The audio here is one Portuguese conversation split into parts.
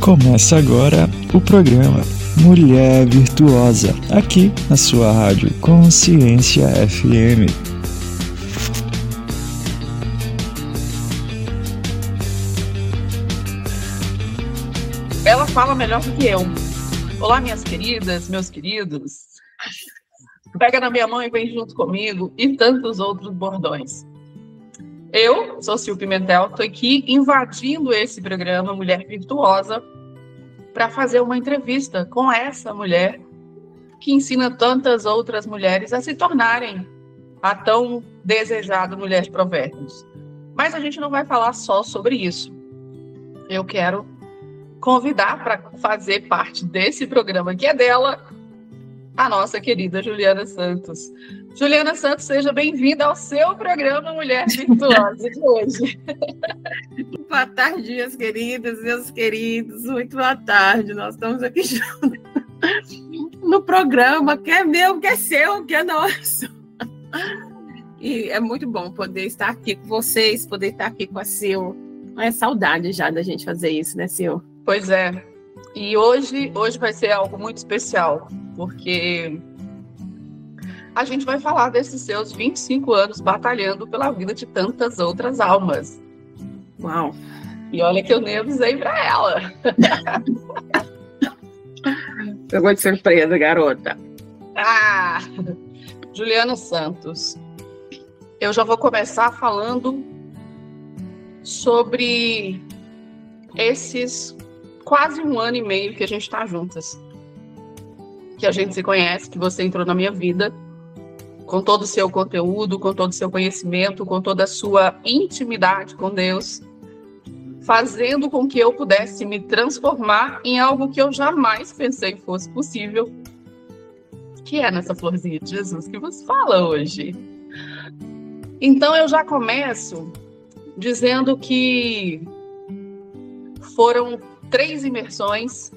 Começa agora o programa Mulher Virtuosa, aqui na sua rádio Consciência FM. Ela fala melhor do que eu. Olá, minhas queridas, meus queridos. Pega na minha mão e vem junto comigo e tantos outros bordões. Eu sou Sil Pimentel, estou aqui invadindo esse programa Mulher Virtuosa para fazer uma entrevista com essa mulher que ensina tantas outras mulheres a se tornarem a tão desejada mulher de provérbios. Mas a gente não vai falar só sobre isso. Eu quero convidar para fazer parte desse programa que é dela a nossa querida Juliana Santos. Juliana Santos, seja bem-vinda ao seu programa Mulher Virtuosa de hoje. Boa tarde, minhas queridas, meus queridos. Muito boa tarde. Nós estamos aqui juntos no programa que é meu, que é seu, que é nosso. E é muito bom poder estar aqui com vocês, poder estar aqui com a Sil. É saudade já da gente fazer isso, né, Sil? Pois é. E hoje, hoje vai ser algo muito especial, porque a gente vai falar desses seus 25 anos batalhando pela vida de tantas outras almas. Uau! E olha que eu nem avisei para ela. Pegou de surpresa, garota. Ah! Juliana Santos. Eu já vou começar falando sobre esses quase um ano e meio que a gente está juntas. Que a gente se conhece, que você entrou na minha vida com todo o seu conteúdo, com todo o seu conhecimento, com toda a sua intimidade com Deus, fazendo com que eu pudesse me transformar em algo que eu jamais pensei fosse possível, que é nessa florzinha de Jesus que você fala hoje. Então eu já começo dizendo que foram três imersões,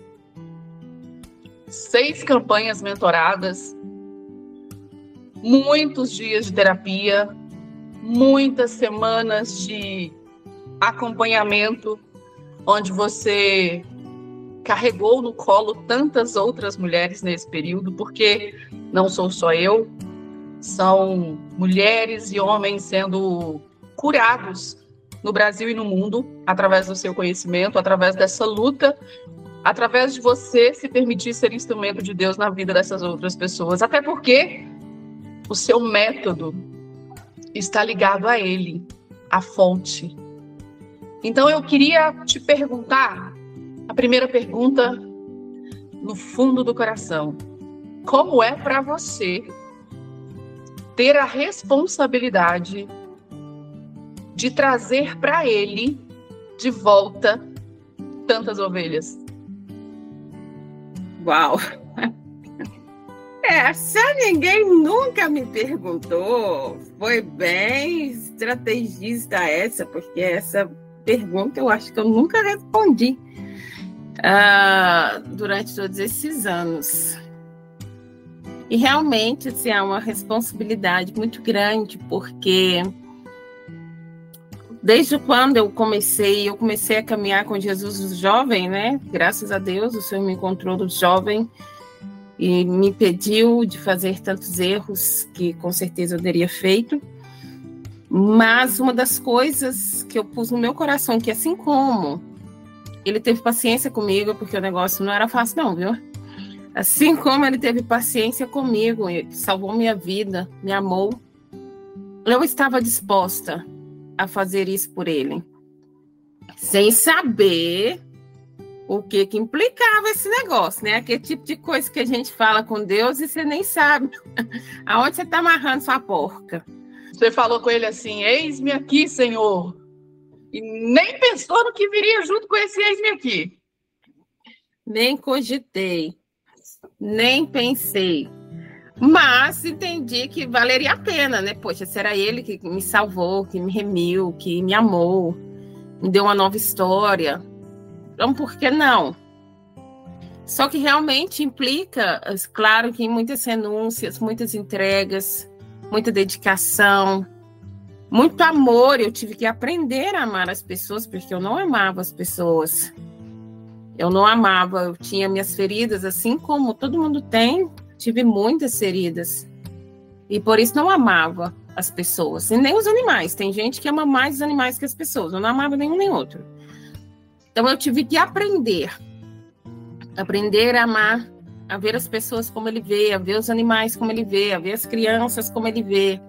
seis campanhas mentoradas, muitos dias de terapia, muitas semanas de acompanhamento, onde você carregou no colo tantas outras mulheres nesse período, porque não sou só eu, são mulheres e homens sendo curados no Brasil e no mundo através do seu conhecimento, através dessa luta, através de você se permitir ser instrumento de Deus na vida dessas outras pessoas. Até porque o seu método está ligado a ele, a fonte. Então eu queria te perguntar, a primeira pergunta no fundo do coração. Como é para você ter a responsabilidade de trazer para ele de volta tantas ovelhas? Uau! Essa ninguém nunca me perguntou. Foi bem estrategista essa, porque essa pergunta eu acho que eu nunca respondi uh, durante todos esses anos. E realmente assim, é uma responsabilidade muito grande, porque desde quando eu comecei, eu comecei a caminhar com Jesus jovem, né? Graças a Deus, o Senhor me encontrou jovem e me impediu de fazer tantos erros que com certeza eu teria feito. Mas uma das coisas que eu pus no meu coração, que assim como ele teve paciência comigo, porque o negócio não era fácil, não, viu? Assim como ele teve paciência comigo, salvou minha vida, me amou, eu estava disposta a fazer isso por ele, sem saber o que que implicava esse negócio, né? Aquele tipo de coisa que a gente fala com Deus e você nem sabe aonde você está amarrando sua porca. Você falou com ele assim: Eis-me aqui, Senhor. E nem pensou no que viria junto com esse eis-me aqui. Nem cogitei, nem pensei. Mas entendi que valeria a pena, né? Poxa, será ele que me salvou, que me remiu, que me amou, me deu uma nova história. Então, por que não? Só que realmente implica, claro que muitas renúncias, muitas entregas, muita dedicação, muito amor. Eu tive que aprender a amar as pessoas, porque eu não amava as pessoas. Eu não amava, eu tinha minhas feridas, assim como todo mundo tem, tive muitas feridas. E por isso não amava as pessoas, e nem os animais. Tem gente que ama mais os animais que as pessoas. Eu não amava nenhum nem outro. Então eu tive que aprender. Aprender a amar, a ver as pessoas como ele vê, a ver os animais como ele vê, a ver as crianças como ele vê.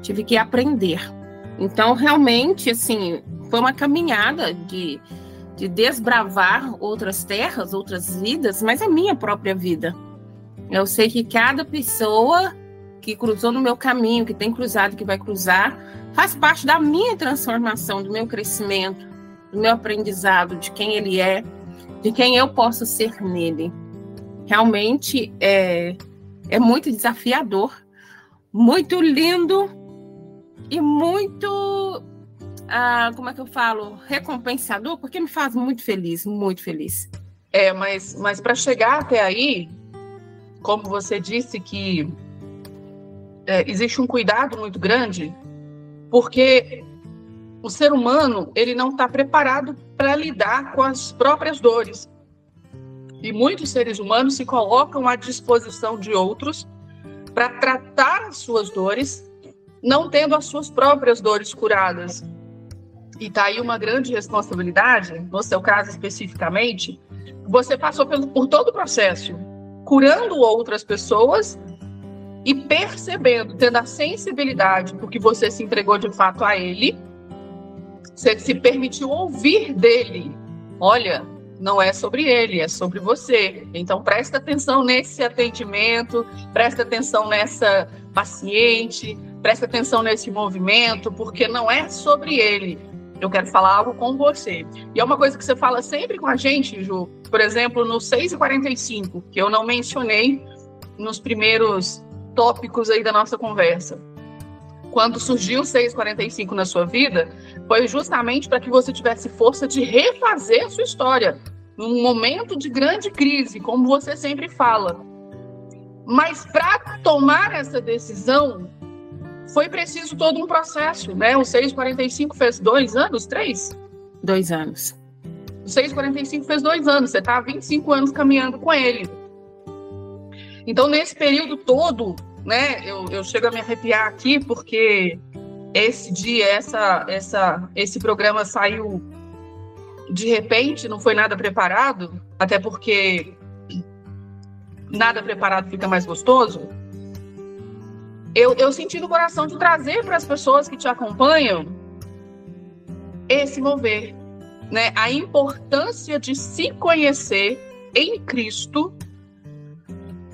Tive que aprender. Então, realmente, assim, foi uma caminhada de, de desbravar outras terras, outras vidas, mas a minha própria vida. Eu sei que cada pessoa que cruzou no meu caminho, que tem cruzado, que vai cruzar, faz parte da minha transformação, do meu crescimento, do meu aprendizado, de quem ele é, de quem eu posso ser nele. Realmente é, é muito desafiador, muito lindo e muito, ah, como é que eu falo, recompensador, porque me faz muito feliz, muito feliz. É, mas, mas para chegar até aí, como você disse que é, existe um cuidado muito grande, porque o ser humano ele não está preparado para lidar com as próprias dores. E muitos seres humanos se colocam à disposição de outros para tratar as suas dores, não tendo as suas próprias dores curadas. E está aí uma grande responsabilidade, no seu caso especificamente, você passou por todo o processo, curando outras pessoas e percebendo, tendo a sensibilidade, porque você se entregou de fato a ele, você se permitiu ouvir dele. Olha, não é sobre ele, é sobre você. Então presta atenção nesse atendimento, presta atenção nessa paciente, presta atenção nesse movimento, porque não é sobre ele. Eu quero falar algo com você. E é uma coisa que você fala sempre com a gente, Ju. Por exemplo, no 6h45, que eu não mencionei nos primeiros tópicos aí da nossa conversa. Quando surgiu o 645 na sua vida, foi justamente para que você tivesse força de refazer a sua história num momento de grande crise, como você sempre fala. Mas para tomar essa decisão, foi preciso todo um processo, né? O 645 fez dois anos, três? Dois anos. O 645 fez dois anos, você está há 25 anos caminhando com ele. Então, nesse período todo, né, eu, eu chego a me arrepiar aqui, porque esse dia, essa, essa, esse programa saiu de repente, não foi nada preparado, até porque nada preparado fica mais gostoso. Eu, eu senti no coração de trazer para as pessoas que te acompanham esse mover, né? A importância de se conhecer em Cristo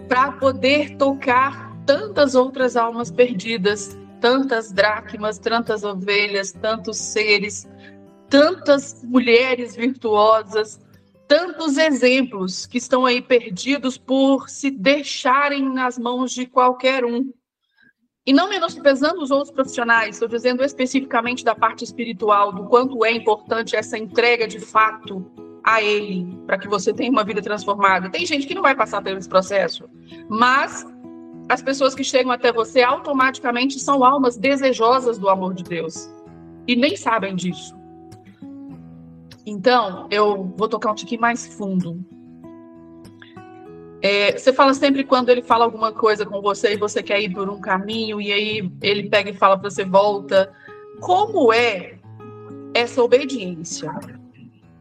para poder tocar tantas outras almas perdidas, tantas dracmas, tantas ovelhas, tantos seres, tantas mulheres virtuosas, tantos exemplos que estão aí perdidos por se deixarem nas mãos de qualquer um. E não menosprezando os outros profissionais, estou dizendo especificamente da parte espiritual, do quanto é importante essa entrega de fato a Ele, para que você tenha uma vida transformada. Tem gente que não vai passar pelo esse processo, mas as pessoas que chegam até você automaticamente são almas desejosas do amor de Deus e nem sabem disso. Então, eu vou tocar um tiquinho mais fundo. É, você fala sempre quando ele fala alguma coisa com você e você quer ir por um caminho e aí ele pega e fala para você volta. Como é essa obediência?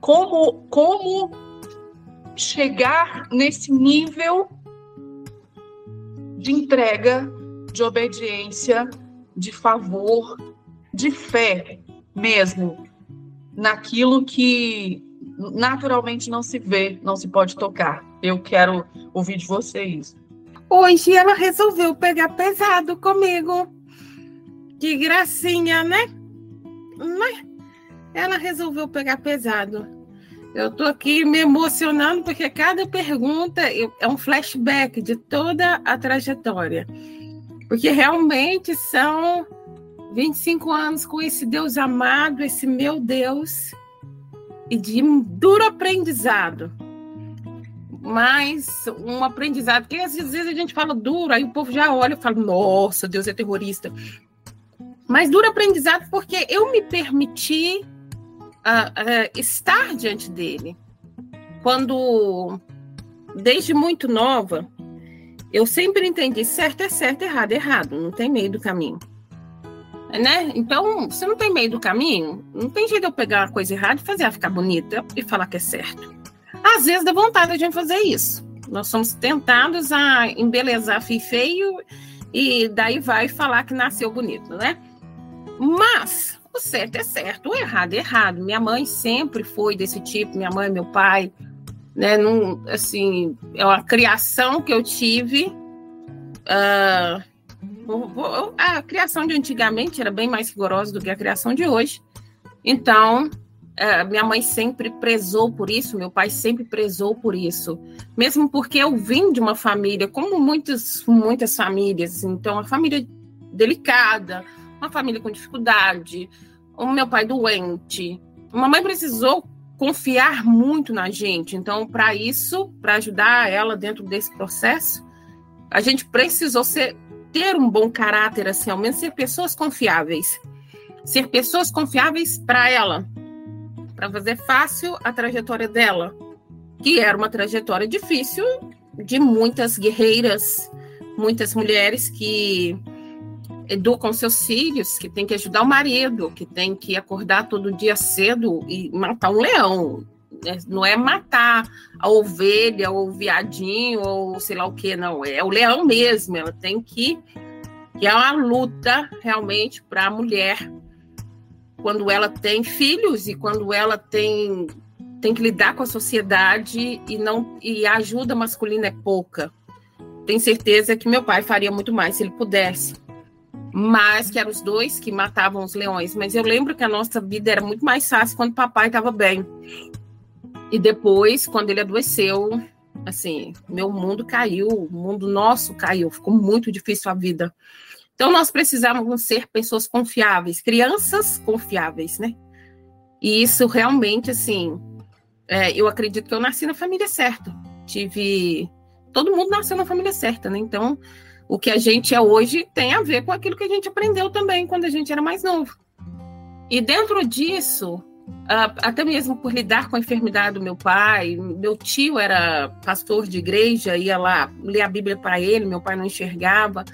como, como chegar nesse nível de entrega, de obediência, de favor, de fé mesmo, naquilo que naturalmente não se vê, não se pode tocar. Eu quero ouvir de vocês. Hoje ela resolveu pegar pesado comigo. Que gracinha, né? Mas ela resolveu pegar pesado. Eu estou aqui me emocionando porque cada pergunta é um flashback de toda a trajetória. Porque realmente são 25 anos com esse Deus amado, esse meu Deus, e de duro aprendizado. Mas um aprendizado que às vezes a gente fala duro, aí o povo já olha e fala: nossa, Deus é terrorista. Mas duro aprendizado porque eu me permiti uh, uh, estar diante dele. quando, desde muito nova, eu sempre entendi certo é certo, errado é errado, não tem meio do caminho. Né? Então, se não tem meio do caminho, não tem jeito de eu pegar uma coisa errada e fazer ela ficar bonita e falar que é certo. Às vezes dá vontade de fazer isso. Nós somos tentados a embelezar feio e daí vai falar que nasceu bonito, né? Mas o certo é certo, o errado é errado. Minha mãe sempre foi desse tipo, minha mãe, meu pai, né? Num, assim, é uma criação que eu tive. Uh, a criação de antigamente era bem mais rigorosa do que a criação de hoje. Então, é, minha mãe sempre prezou por isso, meu pai sempre prezou por isso. Mesmo porque eu vim de uma família, como muitas, muitas famílias, então, uma família delicada, uma família com dificuldade, o meu pai doente. A mãe precisou confiar muito na gente. Então, para isso, para ajudar ela dentro desse processo, a gente precisou ser, ter um bom caráter, assim, ao menos ser pessoas confiáveis. Ser pessoas confiáveis para ela, para fazer fácil a trajetória dela, que era uma trajetória difícil de muitas guerreiras, muitas mulheres que educam seus filhos, que tem que ajudar o marido, que tem que acordar todo dia cedo e matar um leão. Né? Não é matar a ovelha, ou o viadinho, ou sei lá o que, não. É o leão mesmo. Ela tem que. Que é uma luta realmente para a mulher quando ela tem filhos e quando ela tem tem que lidar com a sociedade e não e a ajuda masculina é pouca. Tenho certeza que meu pai faria muito mais se ele pudesse. Mas que eram os dois que matavam os leões. Mas eu lembro que a nossa vida era muito mais fácil quando papai estava bem. E depois, quando ele adoeceu, assim, meu mundo caiu, o mundo nosso caiu, ficou muito difícil a vida. Então, nós precisávamos ser pessoas confiáveis, crianças confiáveis, né? E isso realmente, assim, é, eu acredito que eu nasci na família certa. Tive. Todo mundo nasceu na família certa, né? Então, o que a gente é hoje tem a ver com aquilo que a gente aprendeu também quando a gente era mais novo. E dentro disso, até mesmo por lidar com a enfermidade do meu pai, meu tio era pastor de igreja, ia lá ler a Bíblia para ele, meu pai não enxergava.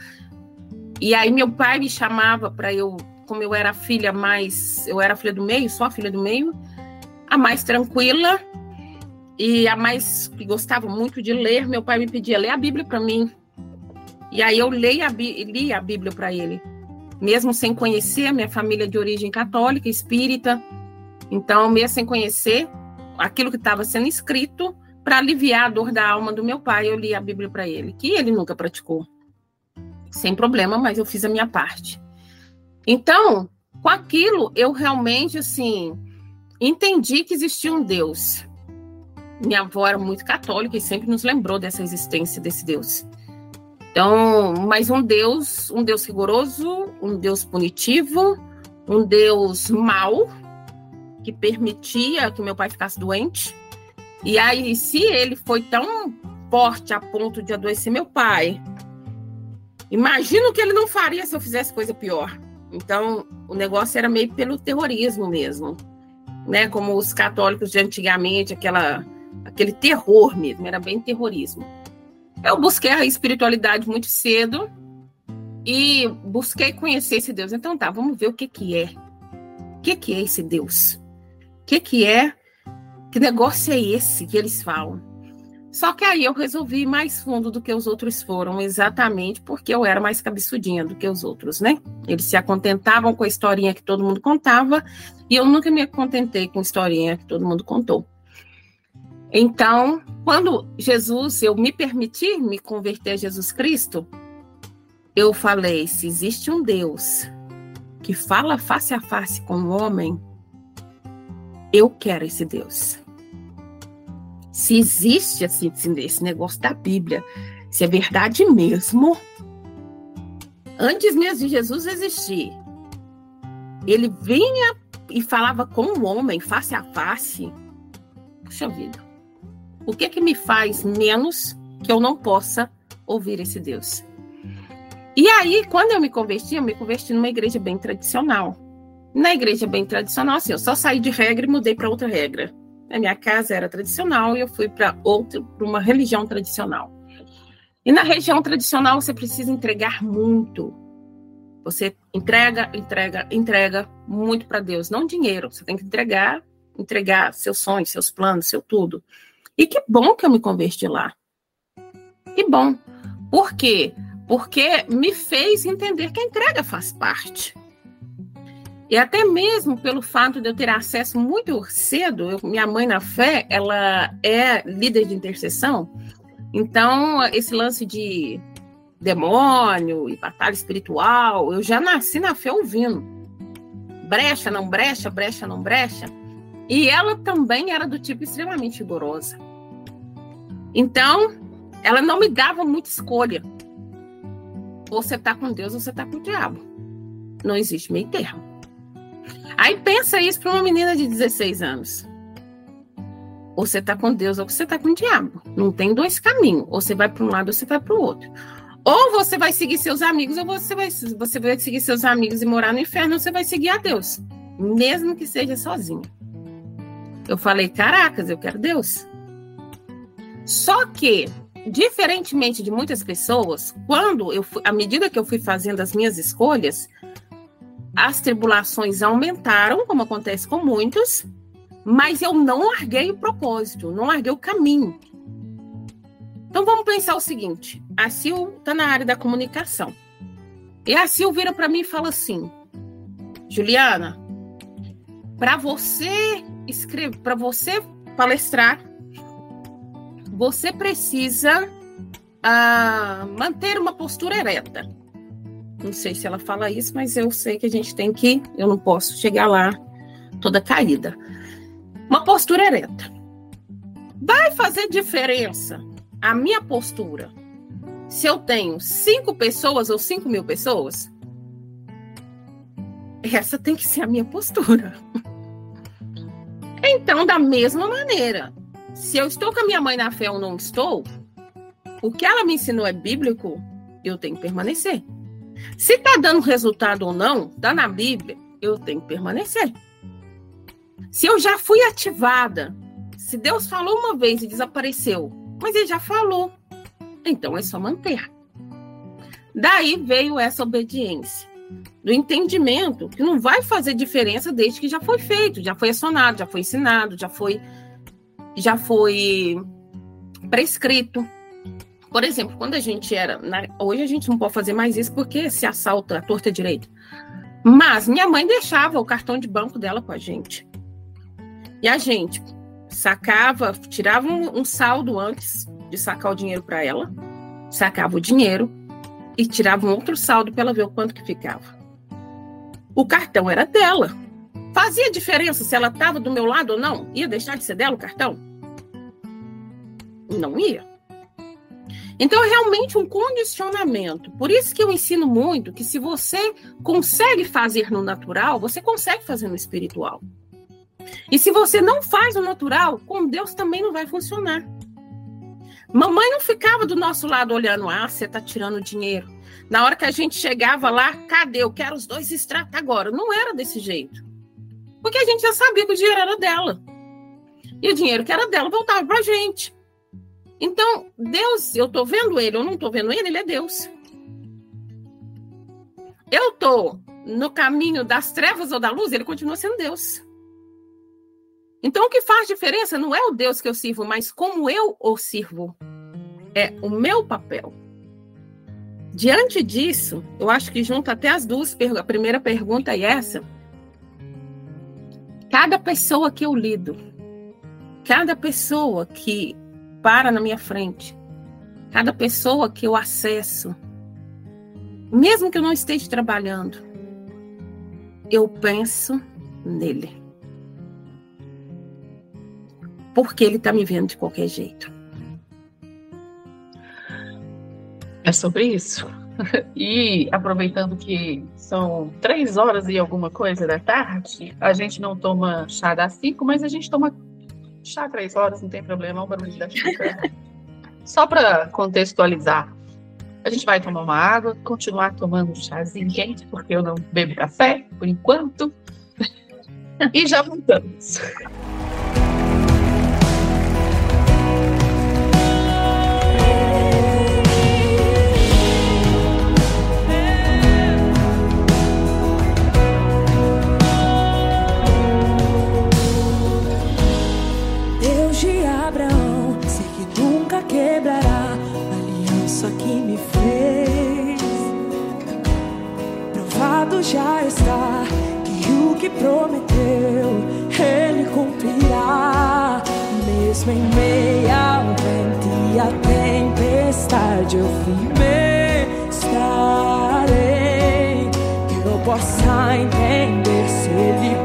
E aí meu pai me chamava para eu, como eu era filha mais, eu era filha do meio, só filha do meio, a mais tranquila e a mais que gostava muito de ler, meu pai me pedia ler a Bíblia para mim. E aí eu leio a, li a Bíblia para ele, mesmo sem conhecer a minha família de origem católica, espírita. Então, mesmo sem conhecer aquilo que estava sendo escrito, para aliviar a dor da alma do meu pai, eu li a Bíblia para ele, que ele nunca praticou sem problema, mas eu fiz a minha parte. Então, com aquilo, eu realmente, assim, entendi que existia um Deus. Minha avó era muito católica e sempre nos lembrou dessa existência desse Deus. Então, mas um Deus, um Deus rigoroso, um Deus punitivo, um Deus mau, que permitia que meu pai ficasse doente. E aí, se ele foi tão forte a ponto de adoecer meu pai, Imagino que ele não faria se eu fizesse coisa pior. Então, o negócio era meio pelo terrorismo mesmo, né? Como os católicos de antigamente, aquela, aquele terror mesmo, era bem terrorismo. Eu busquei a espiritualidade muito cedo e busquei conhecer esse Deus. Então, tá, vamos ver o que que é. O que que é esse Deus? Que que é? Que negócio é esse que eles falam? Só que aí eu resolvi ir mais fundo do que os outros foram, exatamente porque eu era mais cabeçudinha do que os outros, né? Eles se contentavam com a historinha que todo mundo contava, e eu nunca me contentei com a historinha que todo mundo contou. Então, quando Jesus, eu me permiti me converter a Jesus Cristo, eu falei: se existe um Deus que fala face a face com o homem, eu quero esse Deus se existe assim, esse negócio da Bíblia, se é verdade mesmo, antes mesmo de Jesus existir, ele vinha e falava com o homem face a face. Puxa vida, o que é que me faz menos que eu não possa ouvir esse Deus? E aí, quando eu me converti, eu me converti numa igreja bem tradicional. Na igreja bem tradicional, assim, eu só saí de regra e mudei para outra regra. A minha casa era tradicional e eu fui para outra, para uma religião tradicional. E na região tradicional você precisa entregar muito. Você entrega, entrega, entrega muito para Deus, não dinheiro. Você tem que entregar, entregar seus sonhos, seus planos, seu tudo. E que bom que eu me converti lá. Que bom. Por quê? Porque me fez entender que a entrega faz parte. E até mesmo pelo fato de eu ter acesso muito cedo, eu, minha mãe na fé, ela é líder de intercessão. Então, esse lance de demônio e batalha espiritual, eu já nasci na fé ouvindo. Brecha, não brecha, brecha, não brecha. E ela também era do tipo extremamente rigorosa. Então, ela não me dava muita escolha. Ou você tá com Deus ou você tá com o diabo. Não existe meio termo. Aí pensa isso para uma menina de 16 anos. Ou você tá com Deus ou você tá com o diabo. Não tem dois caminhos. Ou você vai para um lado ou você vai para o outro. Ou você vai seguir seus amigos, ou você vai, você vai seguir seus amigos e morar no inferno, ou você vai seguir a Deus. Mesmo que seja sozinho. Eu falei, caracas, eu quero Deus. Só que, diferentemente de muitas pessoas, quando eu fui, à medida que eu fui fazendo as minhas escolhas, as tribulações aumentaram, como acontece com muitos, mas eu não larguei o propósito, não larguei o caminho. Então vamos pensar o seguinte: a Sil está na área da comunicação. E a Sil vira para mim e fala assim: Juliana, para você escrever, para você palestrar, você precisa uh, manter uma postura ereta. Não sei se ela fala isso, mas eu sei que a gente tem que, eu não posso chegar lá toda caída. Uma postura ereta. Vai fazer diferença a minha postura se eu tenho cinco pessoas ou cinco mil pessoas? Essa tem que ser a minha postura. Então, da mesma maneira, se eu estou com a minha mãe na fé ou não estou, o que ela me ensinou é bíblico, eu tenho que permanecer. Se está dando resultado ou não, está na Bíblia, eu tenho que permanecer. Se eu já fui ativada, se Deus falou uma vez e desapareceu, mas ele já falou, então é só manter. Daí veio essa obediência, do entendimento que não vai fazer diferença desde que já foi feito, já foi acionado, já foi ensinado, já foi já foi prescrito. Por exemplo, quando a gente era. Na, hoje a gente não pode fazer mais isso porque se assalta a torta direita. Mas minha mãe deixava o cartão de banco dela com a gente. E a gente sacava, tirava um, um saldo antes de sacar o dinheiro para ela, sacava o dinheiro e tirava um outro saldo para ela ver o quanto que ficava. O cartão era dela. Fazia diferença se ela estava do meu lado ou não? Ia deixar de ser dela o cartão? Não ia. Então, é realmente um condicionamento. Por isso que eu ensino muito que se você consegue fazer no natural, você consegue fazer no espiritual. E se você não faz o natural, com Deus também não vai funcionar. Mamãe não ficava do nosso lado olhando, ah, você está tirando dinheiro. Na hora que a gente chegava lá, cadê? Eu quero os dois extratos agora. Não era desse jeito. Porque a gente já sabia que o dinheiro era dela. E o dinheiro que era dela voltava para a gente. Então, Deus, eu estou vendo ele, eu não estou vendo ele, ele é Deus. Eu estou no caminho das trevas ou da luz, ele continua sendo Deus. Então, o que faz diferença não é o Deus que eu sirvo, mas como eu o sirvo. É o meu papel. Diante disso, eu acho que junto até as duas a primeira pergunta e essa, cada pessoa que eu lido, cada pessoa que para na minha frente, cada pessoa que eu acesso, mesmo que eu não esteja trabalhando, eu penso nele. Porque ele está me vendo de qualquer jeito. É sobre isso. E aproveitando que são três horas e alguma coisa da tarde, a gente não toma chá das cinco, mas a gente toma chá três horas, não tem problema, um barulho da xícara. Só para contextualizar, a gente vai tomar uma água, continuar tomando chazinho quente, porque eu não bebo café, por enquanto. E já voltamos. consumado já está. E o que prometeu, ele cumprirá. Mesmo em meia ao vento e à tempestade, eu firme estarei. Que eu possa entender se ele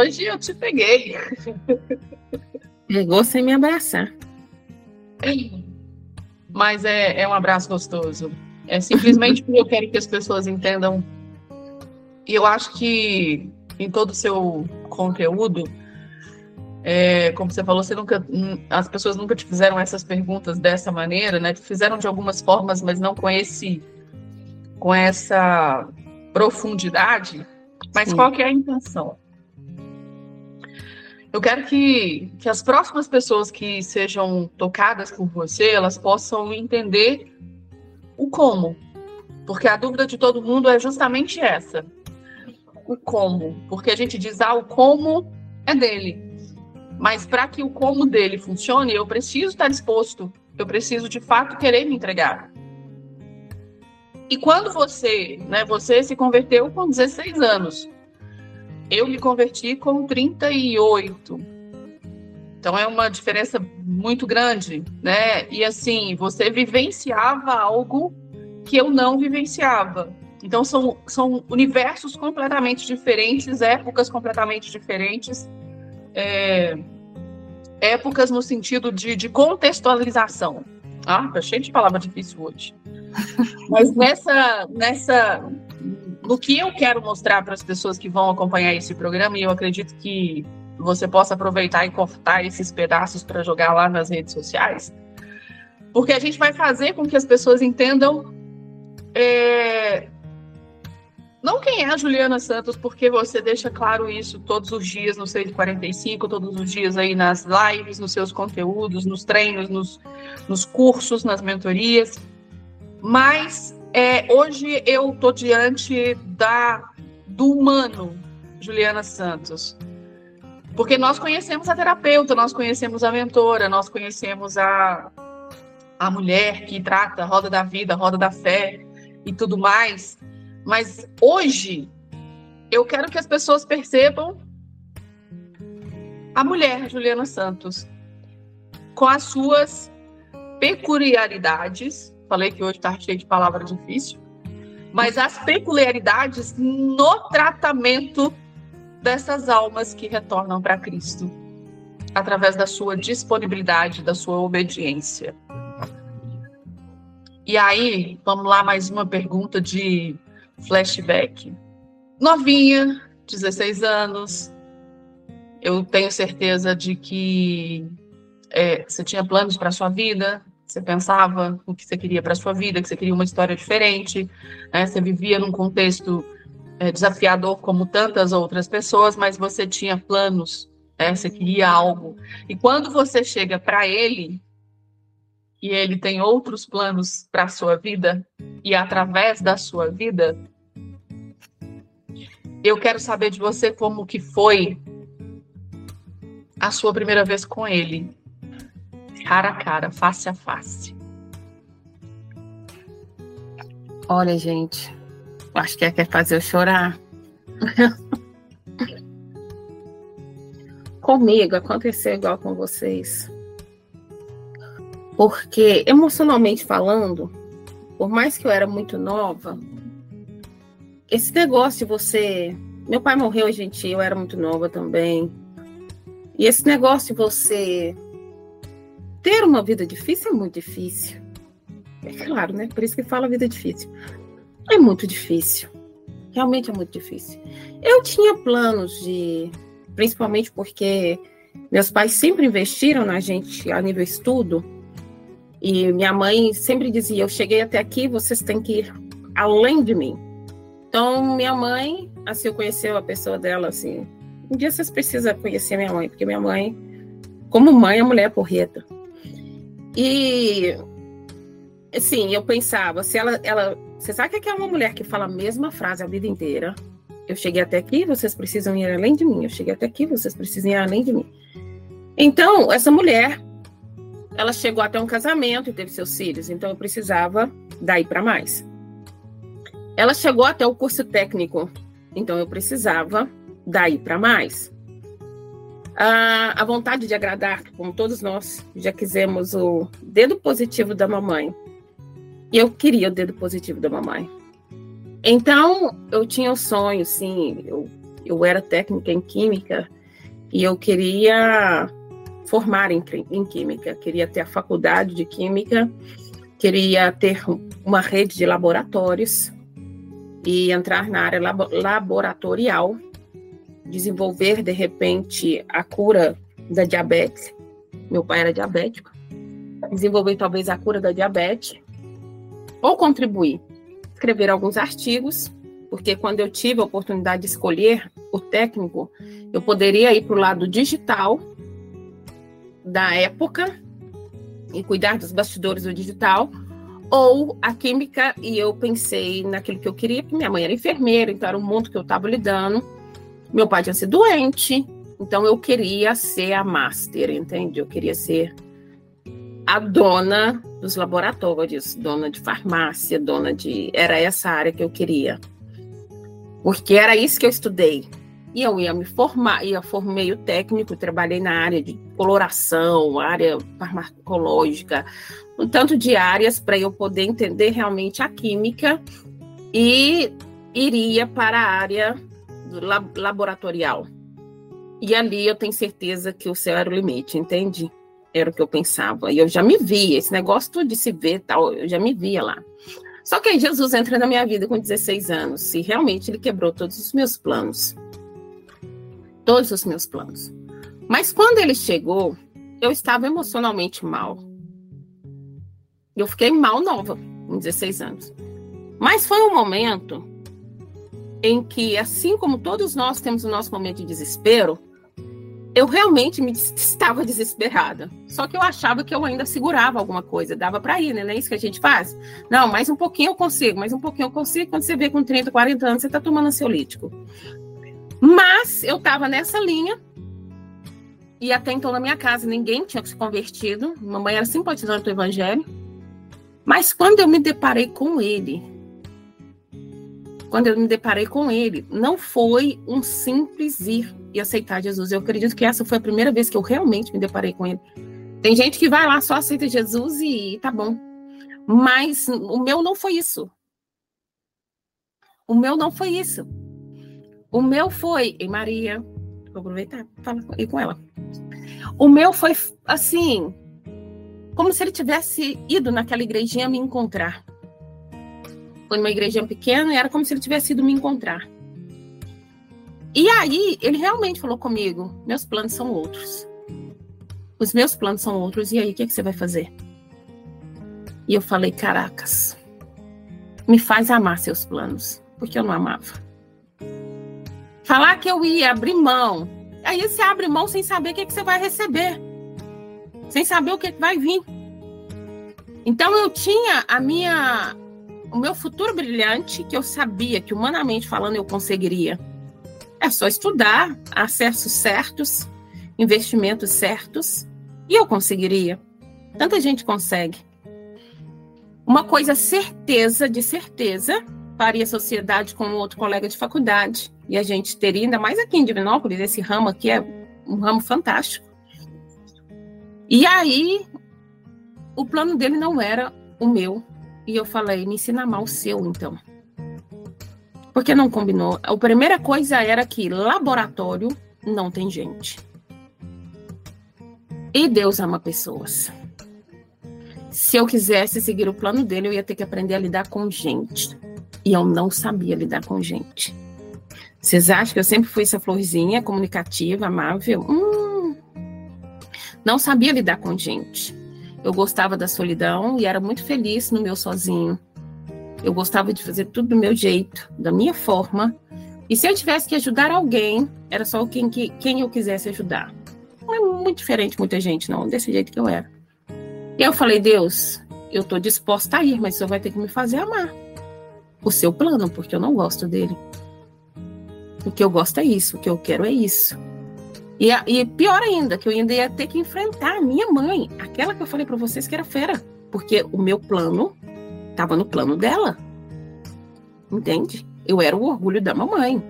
hoje eu te peguei. Pegou sem me abraçar. Mas é, é um abraço gostoso. É simplesmente porque eu quero que as pessoas entendam. E eu acho que em todo o seu conteúdo, é, como você falou, você nunca, as pessoas nunca te fizeram essas perguntas dessa maneira, né? Te fizeram de algumas formas, mas não com esse, com essa profundidade. Mas Sim. qual que é a intenção? Eu quero que, que as próximas pessoas que sejam tocadas por você, elas possam entender o como. Porque a dúvida de todo mundo é justamente essa. O como. Porque a gente diz, ah, o como é dele. Mas para que o como dele funcione, eu preciso estar disposto. Eu preciso, de fato, querer me entregar. E quando você, né, você se converteu com 16 anos. Eu me converti com 38. Então é uma diferença muito grande, né? E assim, você vivenciava algo que eu não vivenciava. Então são, são universos completamente diferentes, épocas completamente diferentes, é, épocas no sentido de, de contextualização. Ah, tá cheio de palavra difícil hoje. Mas nessa, nessa, no que eu quero mostrar para as pessoas que vão acompanhar esse programa, e eu acredito que você possa aproveitar e cortar esses pedaços para jogar lá nas redes sociais, porque a gente vai fazer com que as pessoas entendam é, não quem é a Juliana Santos, porque você deixa claro isso todos os dias no 645, todos os dias aí nas lives, nos seus conteúdos, nos treinos, nos, nos cursos, nas mentorias. Mas é, hoje eu estou diante da, do humano, Juliana Santos. Porque nós conhecemos a terapeuta, nós conhecemos a mentora, nós conhecemos a, a mulher que trata a roda da vida, a roda da fé e tudo mais. Mas hoje eu quero que as pessoas percebam a mulher Juliana Santos com as suas peculiaridades. Falei que hoje está cheio de palavra difícil, mas as peculiaridades no tratamento dessas almas que retornam para Cristo através da sua disponibilidade, da sua obediência. E aí, vamos lá, mais uma pergunta de flashback. Novinha, 16 anos, eu tenho certeza de que é, você tinha planos para sua vida, você pensava o que você queria para sua vida, que você queria uma história diferente, né? você vivia num contexto é, desafiador como tantas outras pessoas, mas você tinha planos, né? você queria algo. E quando você chega para ele e ele tem outros planos para a sua vida e através da sua vida, eu quero saber de você como que foi a sua primeira vez com ele, cara a cara, face a face. Olha, gente, acho que é quer fazer eu chorar. Comigo aconteceu igual com vocês. Porque, emocionalmente falando, por mais que eu era muito nova, esse negócio de você. Meu pai morreu, gente, eu era muito nova também. E esse negócio de você ter uma vida difícil é muito difícil. É claro, né? Por isso que fala vida difícil. É muito difícil. Realmente é muito difícil. Eu tinha planos de. Principalmente porque meus pais sempre investiram na gente a nível estudo. E minha mãe sempre dizia: Eu cheguei até aqui, vocês têm que ir além de mim. Então, minha mãe, assim, conheceu a pessoa dela, assim. Um dia vocês precisam conhecer minha mãe, porque minha mãe, como mãe, é mulher porreta. E, assim, eu pensava, se ela, ela. Você sabe que é uma mulher que fala a mesma frase a vida inteira? Eu cheguei até aqui, vocês precisam ir além de mim. Eu cheguei até aqui, vocês precisam ir além de mim. Então, essa mulher, ela chegou até um casamento e teve seus filhos, então eu precisava daí para mais. Ela chegou até o curso técnico, então eu precisava daí para mais. A, a vontade de agradar, como todos nós já quisemos o dedo positivo da mamãe. E eu queria o dedo positivo da mamãe. Então, eu tinha o sonho, sim, eu, eu era técnica em química e eu queria formar em, em química, queria ter a faculdade de química, queria ter uma rede de laboratórios e entrar na área labo laboratorial, desenvolver de repente a cura da diabetes. Meu pai era diabético. Desenvolver talvez a cura da diabetes ou contribuir, escrever alguns artigos, porque quando eu tive a oportunidade de escolher o técnico, eu poderia ir para o lado digital da época e cuidar dos bastidores do digital, ou a química, e eu pensei naquilo que eu queria, porque minha mãe era enfermeira, então era o mundo que eu estava lidando. Meu pai tinha sido doente, então eu queria ser a master, entende? Eu queria ser a dona dos laboratórios, dona de farmácia, dona de. Era essa área que eu queria. Porque era isso que eu estudei. E eu ia me formar, ia formei o técnico, trabalhei na área de coloração, área farmacológica, um tanto de áreas para eu poder entender realmente a química e iria para a área laboratorial. E ali eu tenho certeza que o céu era o limite, entende? Era o que eu pensava. E eu já me via, esse negócio de se ver tal, eu já me via lá. Só que aí Jesus entra na minha vida com 16 anos e realmente ele quebrou todos os meus planos todos os meus planos. Mas quando ele chegou, eu estava emocionalmente mal. Eu fiquei mal nova, com 16 anos. Mas foi um momento em que, assim como todos nós temos o nosso momento de desespero, eu realmente me estava desesperada. Só que eu achava que eu ainda segurava alguma coisa, dava para ir, né? Não é isso que a gente faz? Não, mais um pouquinho eu consigo, mais um pouquinho eu consigo. Quando você vê com 30, 40 anos, você está tomando ansiolítico. Mas eu estava nessa linha. E até então na minha casa ninguém tinha se convertido. Mamãe era simpatizante do evangelho. Mas quando eu me deparei com ele, quando eu me deparei com ele, não foi um simples ir e aceitar Jesus. Eu acredito que essa foi a primeira vez que eu realmente me deparei com ele. Tem gente que vai lá, só aceita Jesus e tá bom. Mas o meu não foi isso. O meu não foi isso. O meu foi em Maria. Vou aproveitar falar com ela. O meu foi assim, como se ele tivesse ido naquela igrejinha me encontrar. Numa igrejinha pequena e era como se ele tivesse ido me encontrar. E aí, ele realmente falou comigo: meus planos são outros. Os meus planos são outros. E aí, o que, é que você vai fazer? E eu falei: caracas, me faz amar seus planos, porque eu não amava. Falar que eu ia abrir mão. Aí você abre mão sem saber o que, que você vai receber. Sem saber o que, que vai vir. Então eu tinha a minha o meu futuro brilhante que eu sabia que humanamente falando eu conseguiria. É só estudar, acessos certos, investimentos certos e eu conseguiria. Tanta gente consegue. Uma coisa certeza de certeza faria sociedade com outro colega de faculdade e a gente teria, ainda mais aqui em Divinópolis, esse ramo aqui é um ramo fantástico. E aí, o plano dele não era o meu. E eu falei, me ensina mal o seu, então. Porque não combinou. A primeira coisa era que laboratório não tem gente. E Deus ama pessoas. Se eu quisesse seguir o plano dele, eu ia ter que aprender a lidar com gente. E eu não sabia lidar com gente. Vocês acham que eu sempre fui essa florzinha comunicativa, amável? Hum, não sabia lidar com gente. Eu gostava da solidão e era muito feliz no meu sozinho. Eu gostava de fazer tudo do meu jeito, da minha forma. E se eu tivesse que ajudar alguém, era só quem, quem eu quisesse ajudar. Não é muito diferente muita gente, não, desse jeito que eu era. E eu falei, Deus, eu estou disposta a ir, mas o senhor vai ter que me fazer amar o seu plano, porque eu não gosto dele. O que eu gosto é isso, o que eu quero é isso. E, e pior ainda, que eu ainda ia ter que enfrentar a minha mãe, aquela que eu falei para vocês que era fera, porque o meu plano estava no plano dela. Entende? Eu era o orgulho da mamãe.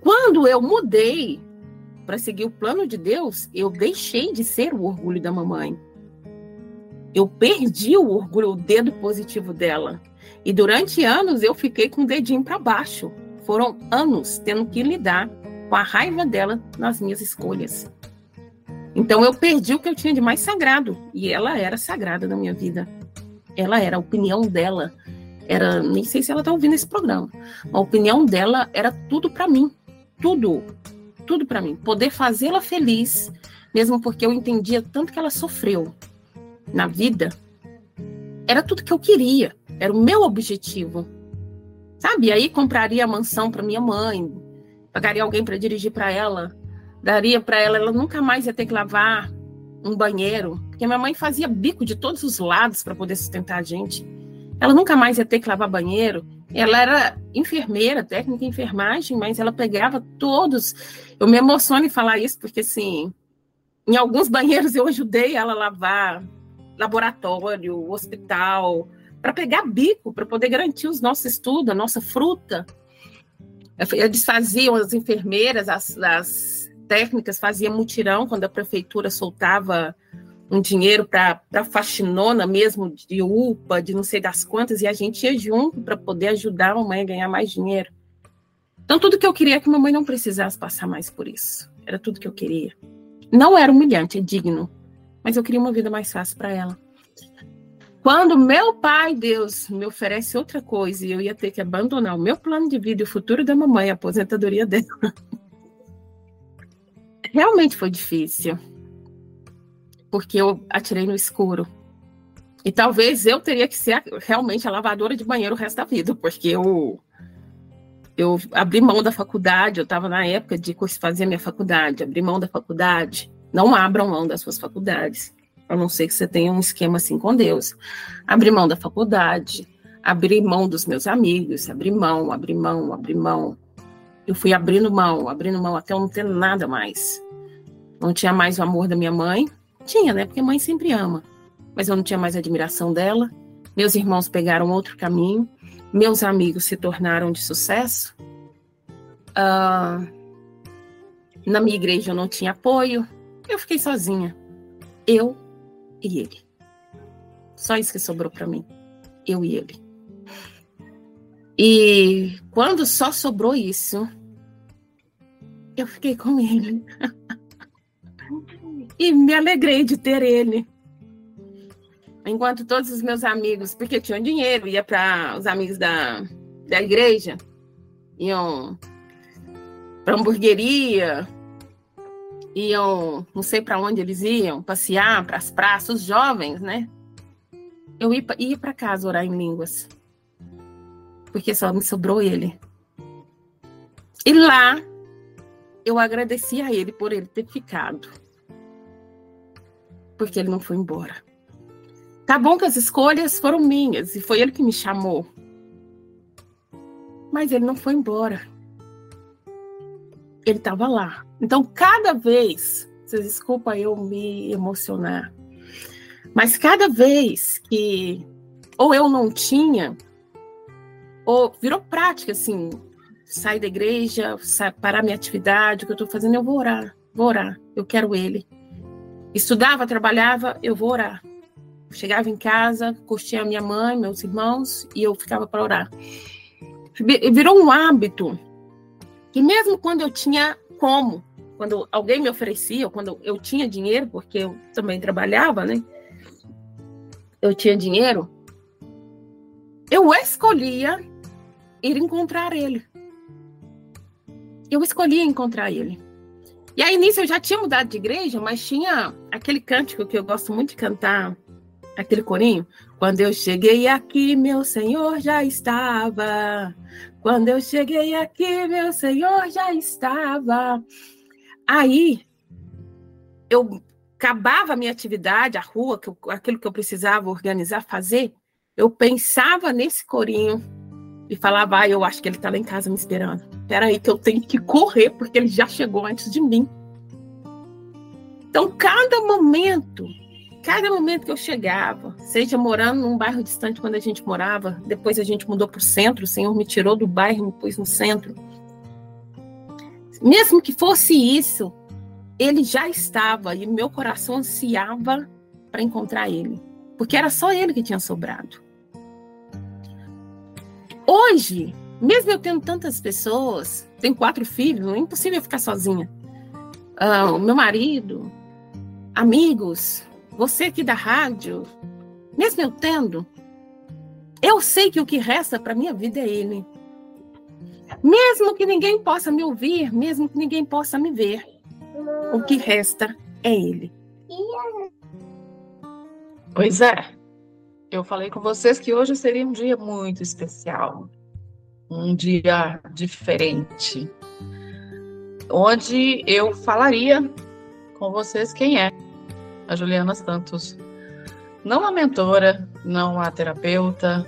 Quando eu mudei para seguir o plano de Deus, eu deixei de ser o orgulho da mamãe. Eu perdi o orgulho, o dedo positivo dela. E durante anos eu fiquei com o dedinho para baixo Foram anos tendo que lidar com a raiva dela nas minhas escolhas. Então eu perdi o que eu tinha de mais sagrado. E ela era sagrada na minha vida. Ela era a opinião dela. Era, nem sei se ela está ouvindo esse programa. A opinião dela era tudo para mim. Tudo. Tudo para mim. Poder fazê-la feliz, mesmo porque eu entendia tanto que ela sofreu na vida. Era tudo que eu queria. Era o meu objetivo. Sabe? E aí compraria a mansão para minha mãe, pagaria alguém para dirigir para ela, daria para ela, ela nunca mais ia ter que lavar um banheiro, porque minha mãe fazia bico de todos os lados para poder sustentar a gente. Ela nunca mais ia ter que lavar banheiro. Ela era enfermeira, técnica em enfermagem, mas ela pegava todos. Eu me emociono em falar isso, porque assim, em alguns banheiros eu ajudei ela a lavar laboratório, hospital, para pegar bico, para poder garantir os nossos estudos, a nossa fruta. Eles faziam, as enfermeiras, as, as técnicas faziam mutirão quando a prefeitura soltava um dinheiro para faxinona mesmo, de UPA, de não sei das quantas, e a gente ia junto para poder ajudar a mamãe a ganhar mais dinheiro. Então, tudo que eu queria é que a mamãe não precisasse passar mais por isso. Era tudo que eu queria. Não era humilhante, é digno, mas eu queria uma vida mais fácil para ela. Quando meu pai, Deus, me oferece outra coisa e eu ia ter que abandonar o meu plano de vida e o futuro da mamãe, a aposentadoria dela. Realmente foi difícil. Porque eu atirei no escuro. E talvez eu teria que ser realmente a lavadora de banheiro o resto da vida, porque eu eu abri mão da faculdade, eu estava na época de fazer minha faculdade, abri mão da faculdade. Não abram mão das suas faculdades a não ser que você tenha um esquema assim com Deus. Abrir mão da faculdade, abrir mão dos meus amigos, abrir mão, abrir mão, abrir mão. Eu fui abrindo mão, abrindo mão até eu não ter nada mais. Não tinha mais o amor da minha mãe. Tinha, né? Porque mãe sempre ama. Mas eu não tinha mais a admiração dela. Meus irmãos pegaram outro caminho. Meus amigos se tornaram de sucesso. Uh, na minha igreja eu não tinha apoio. Eu fiquei sozinha. Eu e ele. Só isso que sobrou para mim. Eu e ele. E quando só sobrou isso, eu fiquei com ele. e me alegrei de ter ele. Enquanto todos os meus amigos, porque tinham dinheiro, ia para os amigos da, da igreja, iam para hamburgueria, iam, não sei para onde eles iam, passear para as praças, os jovens, né? Eu ia, ia para casa orar em línguas, porque só me sobrou ele. E lá eu agradeci a ele por ele ter ficado, porque ele não foi embora. Tá bom que as escolhas foram minhas e foi ele que me chamou, mas ele não foi embora ele estava lá. Então, cada vez, desculpa eu me emocionar, mas cada vez que ou eu não tinha, ou virou prática, assim, sair da igreja, parar minha atividade, o que eu estou fazendo, eu vou orar, vou orar, eu quero ele. Estudava, trabalhava, eu vou orar. Chegava em casa, curtia a minha mãe, meus irmãos, e eu ficava para orar. Virou um hábito que mesmo quando eu tinha como, quando alguém me oferecia, quando eu tinha dinheiro, porque eu também trabalhava, né? Eu tinha dinheiro, eu escolhia ir encontrar ele. Eu escolhia encontrar ele. E aí, nisso, eu já tinha mudado de igreja, mas tinha aquele cântico que eu gosto muito de cantar, aquele corinho. Quando eu cheguei aqui, meu Senhor já estava. Quando eu cheguei aqui, meu Senhor já estava. Aí eu acabava a minha atividade, a rua, aquilo que eu precisava organizar, fazer. Eu pensava nesse corinho e falava: ah, eu acho que ele está lá em casa me esperando. Espera aí que eu tenho que correr porque ele já chegou antes de mim. Então, cada momento cada momento que eu chegava, seja morando num bairro distante quando a gente morava, depois a gente mudou para o centro, o Senhor me tirou do bairro, me pôs no centro. Mesmo que fosse isso, ele já estava e meu coração ansiava para encontrar ele, porque era só ele que tinha sobrado. Hoje, Mesmo eu tendo tantas pessoas, tenho quatro filhos, é impossível ficar sozinha. Ah, o meu marido, amigos, você aqui da rádio, mesmo eu tendo, eu sei que o que resta para minha vida é ele. Mesmo que ninguém possa me ouvir, mesmo que ninguém possa me ver, o que resta é ele. Pois é. Eu falei com vocês que hoje seria um dia muito especial. Um dia diferente. Onde eu falaria com vocês quem é a Juliana Santos. Não a mentora, não a terapeuta,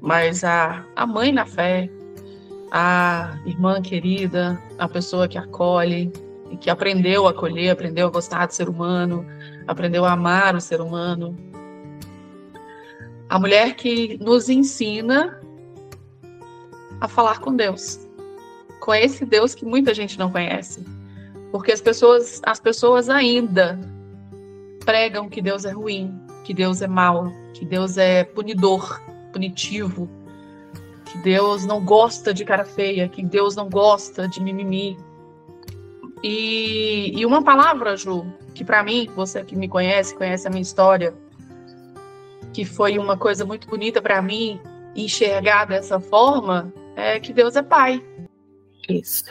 mas a, a mãe na fé, a irmã querida, a pessoa que acolhe que aprendeu a acolher, aprendeu a gostar do ser humano, aprendeu a amar o ser humano. A mulher que nos ensina a falar com Deus, com esse Deus que muita gente não conhece, porque as pessoas, as pessoas ainda pregam que Deus é ruim, que Deus é mau, que Deus é punidor, punitivo, que Deus não gosta de cara feia, que Deus não gosta de mimimi. E, e uma palavra, Ju, que para mim, você que me conhece, conhece a minha história, que foi uma coisa muito bonita para mim enxergar dessa forma, é que Deus é Pai. Isso.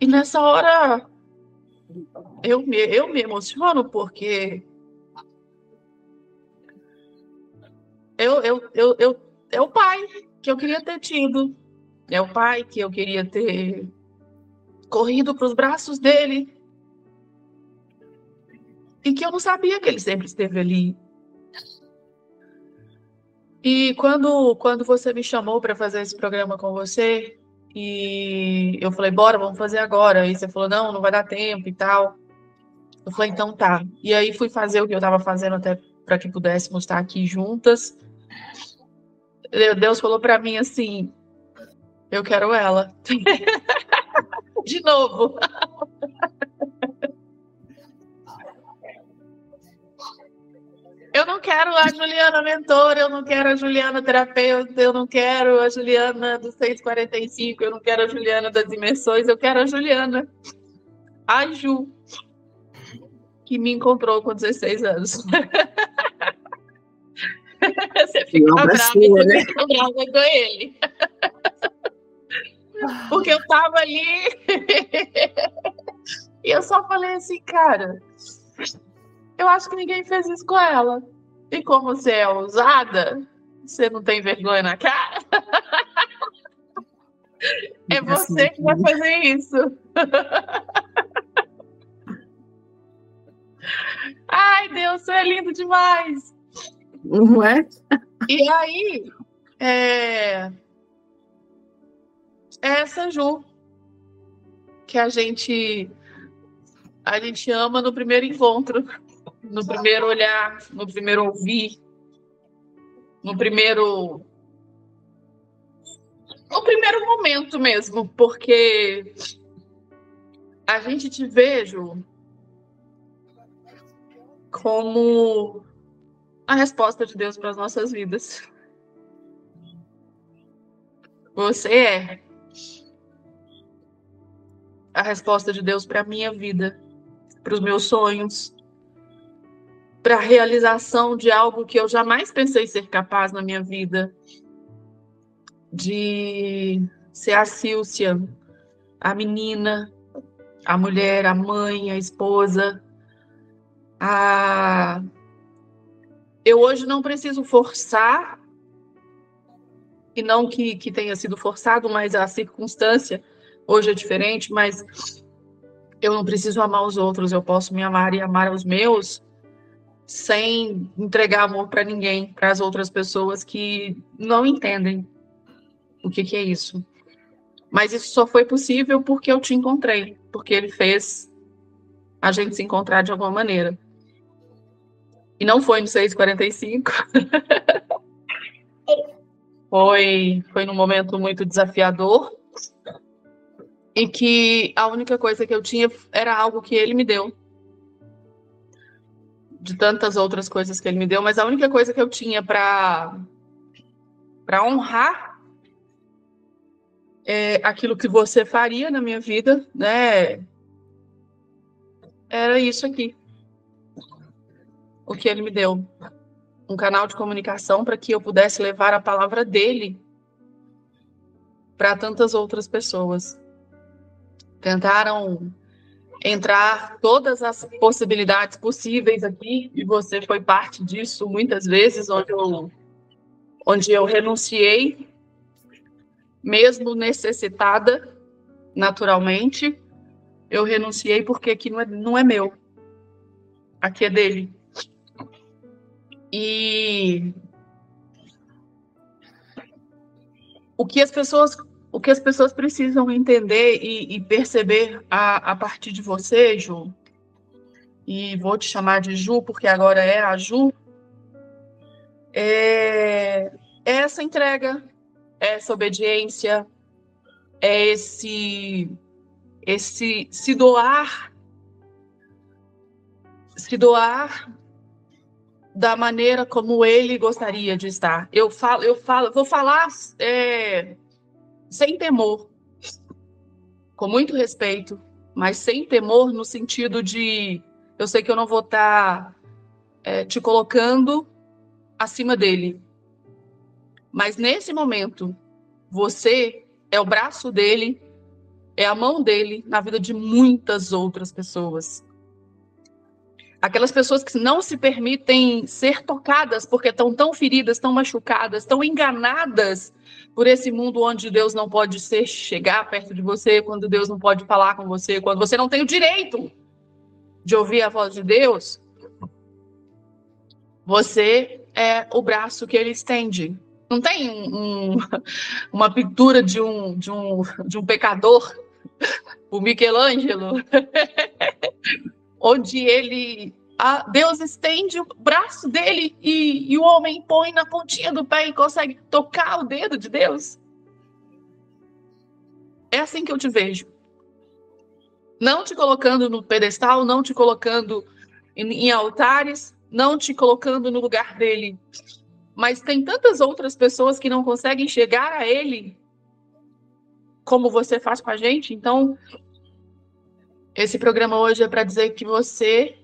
E nessa hora eu me, eu me emociono porque eu, eu, eu, eu, é o pai que eu queria ter tido. É o pai que eu queria ter corrido para os braços dele. E que eu não sabia que ele sempre esteve ali. E quando, quando você me chamou para fazer esse programa com você, e eu falei, bora, vamos fazer agora. E você falou, não, não vai dar tempo e tal. Eu falei, então tá. E aí fui fazer o que eu estava fazendo até para que pudéssemos estar aqui juntas. Deus falou para mim assim: eu quero ela. De novo. Eu não quero a Juliana mentora, eu não quero a Juliana terapeuta, eu não quero a Juliana do 645, eu não quero a Juliana das dimensões, eu quero a Juliana, a Ju, que me encontrou com 16 anos. Você fica brava, sua, você né? fica brava com ele. Porque eu tava ali e eu só falei assim, cara, eu acho que ninguém fez isso com ela. E como você é ousada, você não tem vergonha na cara, é você que vai fazer isso. Ai, Deus, você é lindo demais. Não é? E aí, é... essa Ju que a gente a gente ama no primeiro encontro, no primeiro olhar, no primeiro ouvir, no primeiro no primeiro momento mesmo, porque a gente te vejo como a resposta de Deus para as nossas vidas. Você é a resposta de Deus para a minha vida, para os meus sonhos, para a realização de algo que eu jamais pensei ser capaz na minha vida, de ser a Sílcia, a menina, a mulher, a mãe, a esposa, a eu hoje não preciso forçar, e não que, que tenha sido forçado, mas a circunstância hoje é diferente, mas eu não preciso amar os outros, eu posso me amar e amar os meus sem entregar amor para ninguém, para as outras pessoas que não entendem o que, que é isso. Mas isso só foi possível porque eu te encontrei, porque ele fez a gente se encontrar de alguma maneira. E não foi no 645. foi, foi num momento muito desafiador. E que a única coisa que eu tinha era algo que ele me deu. De tantas outras coisas que ele me deu, mas a única coisa que eu tinha para para honrar é, aquilo que você faria na minha vida, né? Era isso aqui. O que ele me deu. Um canal de comunicação para que eu pudesse levar a palavra dele para tantas outras pessoas. Tentaram entrar todas as possibilidades possíveis aqui e você foi parte disso muitas vezes onde eu onde eu renunciei mesmo necessitada naturalmente eu renunciei porque aqui não é, não é meu aqui é dele e o que as pessoas o que as pessoas precisam entender e, e perceber a, a, partir de você, Ju, e vou te chamar de Ju, porque agora é a Ju, é, é essa entrega, é essa obediência, é esse, esse se doar, se doar da maneira como ele gostaria de estar. Eu falo, eu falo, vou falar é, sem temor, com muito respeito, mas sem temor no sentido de eu sei que eu não vou estar tá, é, te colocando acima dele. Mas nesse momento, você é o braço dele, é a mão dele na vida de muitas outras pessoas. Aquelas pessoas que não se permitem ser tocadas porque estão tão feridas, tão machucadas, tão enganadas por esse mundo onde Deus não pode ser chegar perto de você, quando Deus não pode falar com você, quando você não tem o direito de ouvir a voz de Deus, você é o braço que ele estende. Não tem um, uma pintura de um, de um, de um pecador, o Michelangelo, onde ele a Deus estende o braço dele e, e, o homem põe na pontinha do pé e consegue tocar o dedo de Deus. É assim que eu te vejo. Não te colocando no pedestal, não te colocando em, em altares, não te colocando no lugar dele. Mas tem tantas outras pessoas que não conseguem chegar a ele como você faz com a gente. Então, esse programa hoje é para dizer que você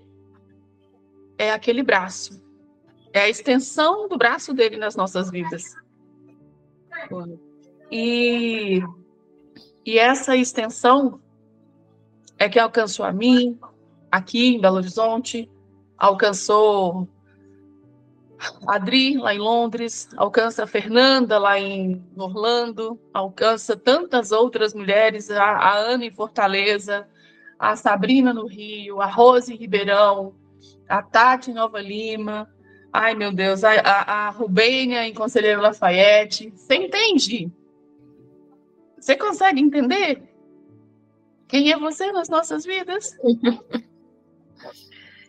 é aquele braço. É a extensão do braço dele nas nossas vidas. E, e essa extensão é que alcançou a mim, aqui em Belo Horizonte, alcançou a Adri, lá em Londres, alcança a Fernanda, lá em Orlando, alcança tantas outras mulheres, a, a Ana em Fortaleza, a Sabrina no Rio, a Rose em Ribeirão, a Tati Nova Lima, ai meu Deus, a, a, a Rubênia em Conselheiro Lafayette. Você entende? Você consegue entender quem é você nas nossas vidas?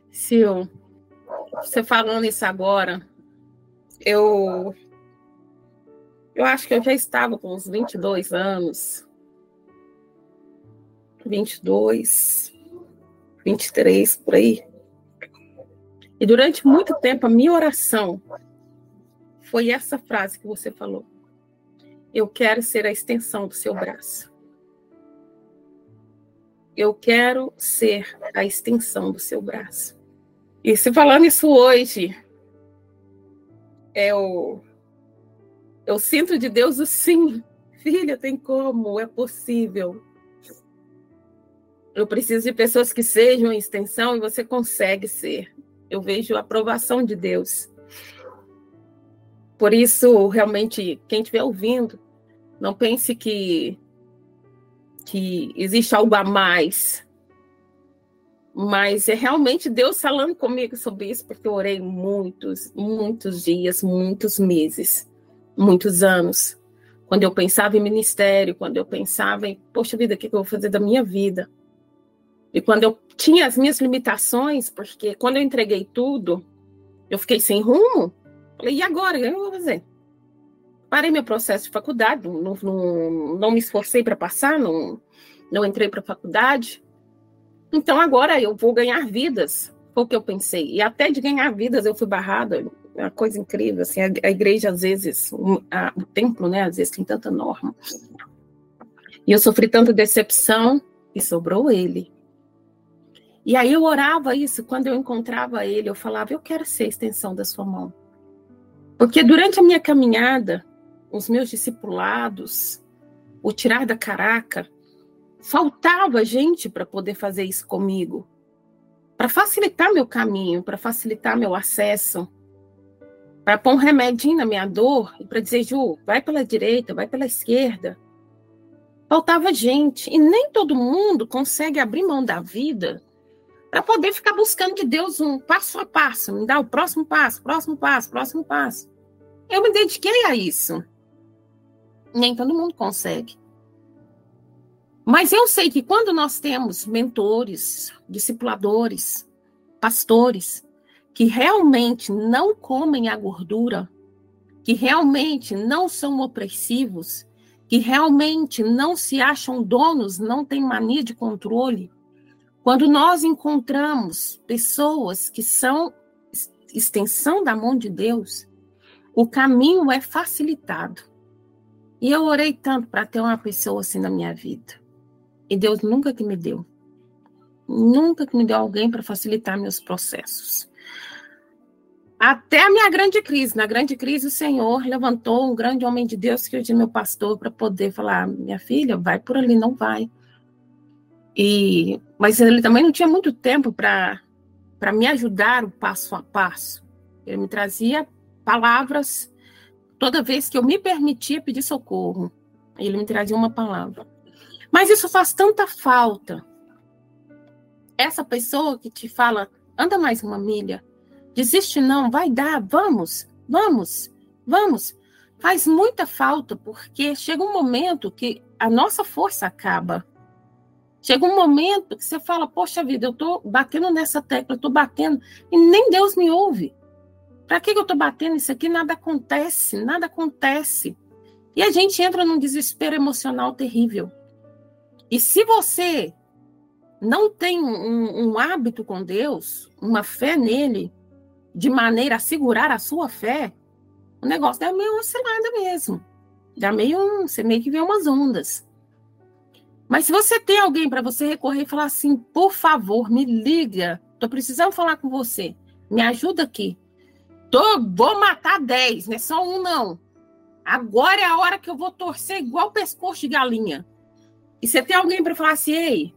Sil, você falando isso agora, eu eu acho que eu já estava com uns 22 anos. 22, 23 por aí. E durante muito tempo, a minha oração foi essa frase que você falou. Eu quero ser a extensão do seu braço. Eu quero ser a extensão do seu braço. E se falando isso hoje, eu, eu sinto de Deus o sim. Filha, tem como, é possível. Eu preciso de pessoas que sejam extensão e você consegue ser eu vejo a aprovação de Deus. Por isso, realmente, quem estiver ouvindo, não pense que, que existe algo a mais. Mas é realmente Deus falando comigo sobre isso, porque eu orei muitos, muitos dias, muitos meses, muitos anos. Quando eu pensava em ministério, quando eu pensava em, poxa vida, o que eu vou fazer da minha vida? E quando eu tinha as minhas limitações, porque quando eu entreguei tudo, eu fiquei sem rumo. Falei, e agora? O que eu vou fazer? Parei meu processo de faculdade, não, não, não me esforcei para passar, não, não entrei para a faculdade. Então agora eu vou ganhar vidas, foi o que eu pensei. E até de ganhar vidas eu fui barrada, é uma coisa incrível. Assim, a, a igreja, às vezes, a, o templo, né, às vezes tem tanta norma. E eu sofri tanta decepção e sobrou ele. E aí eu orava isso, quando eu encontrava ele, eu falava, eu quero ser a extensão da sua mão. Porque durante a minha caminhada, os meus discipulados, o tirar da caraca, faltava gente para poder fazer isso comigo. Para facilitar meu caminho, para facilitar meu acesso, para pôr um remedinho na minha dor e para dizer, Ju, vai pela direita, vai pela esquerda. Faltava gente. E nem todo mundo consegue abrir mão da vida para poder ficar buscando de Deus um passo a passo, me dar o próximo passo, próximo passo, próximo passo. Eu me dediquei a isso. Nem todo mundo consegue. Mas eu sei que quando nós temos mentores, discipuladores, pastores, que realmente não comem a gordura, que realmente não são opressivos, que realmente não se acham donos, não têm mania de controle, quando nós encontramos pessoas que são extensão da mão de Deus, o caminho é facilitado. E eu orei tanto para ter uma pessoa assim na minha vida. E Deus nunca que me deu. Nunca que me deu alguém para facilitar meus processos. Até a minha grande crise. Na grande crise, o Senhor levantou um grande homem de Deus, que hoje é meu pastor, para poder falar: minha filha, vai por ali, não vai. E, mas ele também não tinha muito tempo para me ajudar o passo a passo. Ele me trazia palavras toda vez que eu me permitia pedir socorro. Ele me trazia uma palavra. Mas isso faz tanta falta. Essa pessoa que te fala, anda mais uma milha, desiste não, vai dar, vamos, vamos, vamos. Faz muita falta, porque chega um momento que a nossa força acaba. Chega um momento que você fala, poxa vida, eu estou batendo nessa tecla, estou batendo, e nem Deus me ouve. Para que, que eu estou batendo isso aqui? Nada acontece, nada acontece. E a gente entra num desespero emocional terrível. E se você não tem um, um hábito com Deus, uma fé nele, de maneira a segurar a sua fé, o negócio dá meio oscilada mesmo. Dá meio um, você meio que vê umas ondas. Mas se você tem alguém para você recorrer e falar assim, por favor, me liga, tô precisando falar com você, me ajuda aqui. Tô, vou matar 10, não é só um não. Agora é a hora que eu vou torcer igual pescoço de galinha. E você tem alguém para falar assim, ei,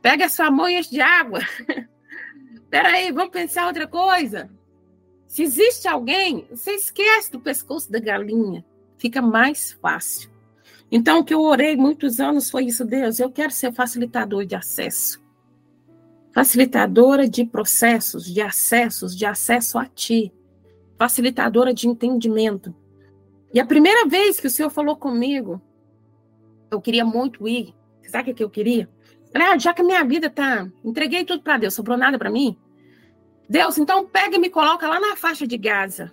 pega as famonhas de água. Peraí, vamos pensar outra coisa. Se existe alguém, você esquece do pescoço da galinha. Fica mais fácil. Então, o que eu orei muitos anos foi isso, Deus, eu quero ser facilitador de acesso. Facilitadora de processos, de acessos, de acesso a Ti. Facilitadora de entendimento. E a primeira vez que o Senhor falou comigo, eu queria muito ir. Sabe o que eu queria? Ah, já que a minha vida tá. Entreguei tudo para Deus, sobrou nada para mim. Deus, então pega e me coloca lá na faixa de Gaza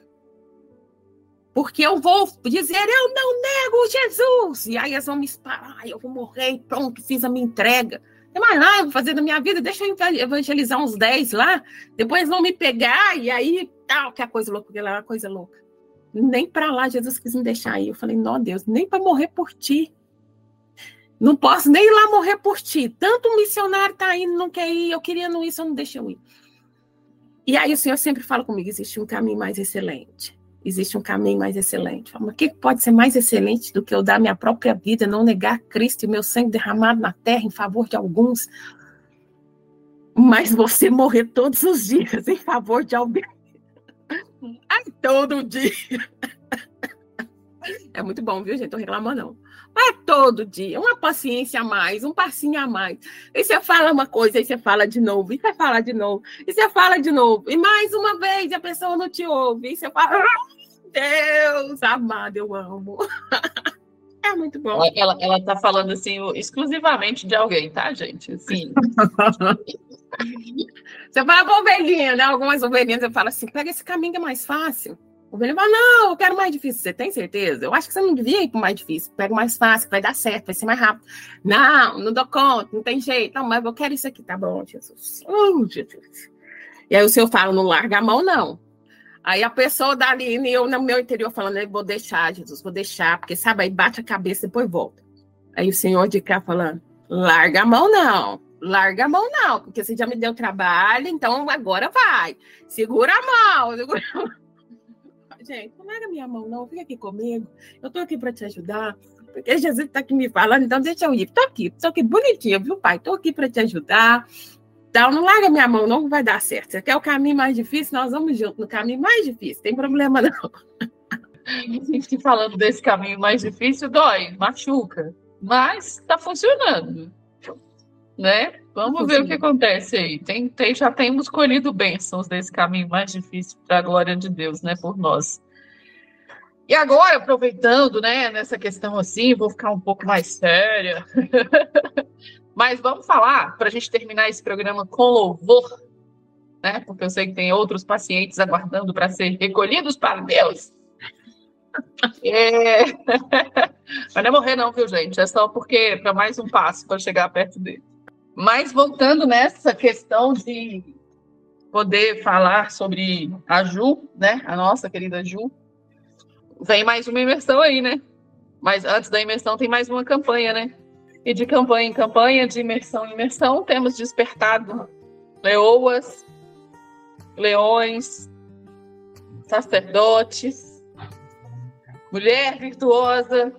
porque eu vou dizer, eu não nego Jesus. E aí eles vão me parar, eu vou morrer pronto, fiz a minha entrega. Tem mais nada, vou fazer da minha vida, deixa eu evangelizar uns 10 lá, depois vão me pegar, e aí, tal, que é coisa louca, lá é coisa louca. Nem para lá Jesus quis me deixar aí. Eu falei, não, Deus, nem para morrer por ti. Não posso nem ir lá morrer por ti. Tanto missionário tá indo, não quer ir, eu queria não ir, só não deixa eu ir. E aí o Senhor sempre fala comigo, existe um caminho mais excelente existe um caminho mais excelente. Mas o que pode ser mais excelente do que eu dar minha própria vida, não negar Cristo e meu sangue derramado na terra em favor de alguns, mas você morrer todos os dias em favor de alguém? Ai, todo dia. É muito bom, viu, gente? Tô reclamando, não. Mas é todo dia, uma paciência a mais, um passinho a mais. E você fala uma coisa, aí você fala de novo, e você fala de novo, e você fala de novo, e mais uma vez a pessoa não te ouve, e você fala, Deus amado, eu amo. É muito bom. Ela, ela tá falando assim exclusivamente de alguém, tá, gente? Sim. você fala pra ovelhinha, né? Algumas ovelhinhas você fala assim: pega esse caminho que é mais fácil. O ovelhinha fala: não, eu quero mais difícil. Você tem certeza? Eu acho que você não devia ir pro mais difícil. Pega o mais fácil, vai dar certo, vai ser mais rápido. Não, não dou conta, não tem jeito. Não, mas eu quero isso aqui, tá bom, Jesus. Oh, Jesus. E aí o senhor fala: não larga a mão, não. Aí a pessoa dali, e eu no meu interior falando, vou deixar, Jesus, vou deixar, porque sabe, aí bate a cabeça e depois volta. Aí o senhor de cá falando, larga a mão não, larga a mão não, porque você já me deu trabalho, então agora vai. Segura a mão, segura a mão. Gente, não larga minha mão não, fica aqui comigo. Eu tô aqui para te ajudar. Porque Jesus está aqui me falando, então deixa eu ir. Tô aqui, tô aqui bonitinha, viu, pai? Tô aqui para te ajudar. Então, não larga minha mão, não vai dar certo. Você quer o caminho mais difícil? Nós vamos junto no caminho mais difícil. Tem problema não. A gente falando desse caminho mais difícil dói, machuca, mas está funcionando, né? Vamos ver o que acontece aí. Tem, tem, já temos colhido bênçãos desse caminho mais difícil para a glória de Deus, né? Por nós. E agora, aproveitando, né, nessa questão assim, vou ficar um pouco mais séria. Mas vamos falar, para a gente terminar esse programa com louvor, né? Porque eu sei que tem outros pacientes aguardando para ser recolhidos para Deus. É... Mas não é morrer, não, viu, gente? É só porque para mais um passo para chegar perto dele. Mas voltando nessa questão de poder falar sobre a Ju, né? A nossa querida Ju. Vem mais uma imersão aí, né? Mas antes da imersão tem mais uma campanha, né? E de campanha em campanha, de imersão em imersão, temos despertado leoas, leões, sacerdotes, mulher virtuosa,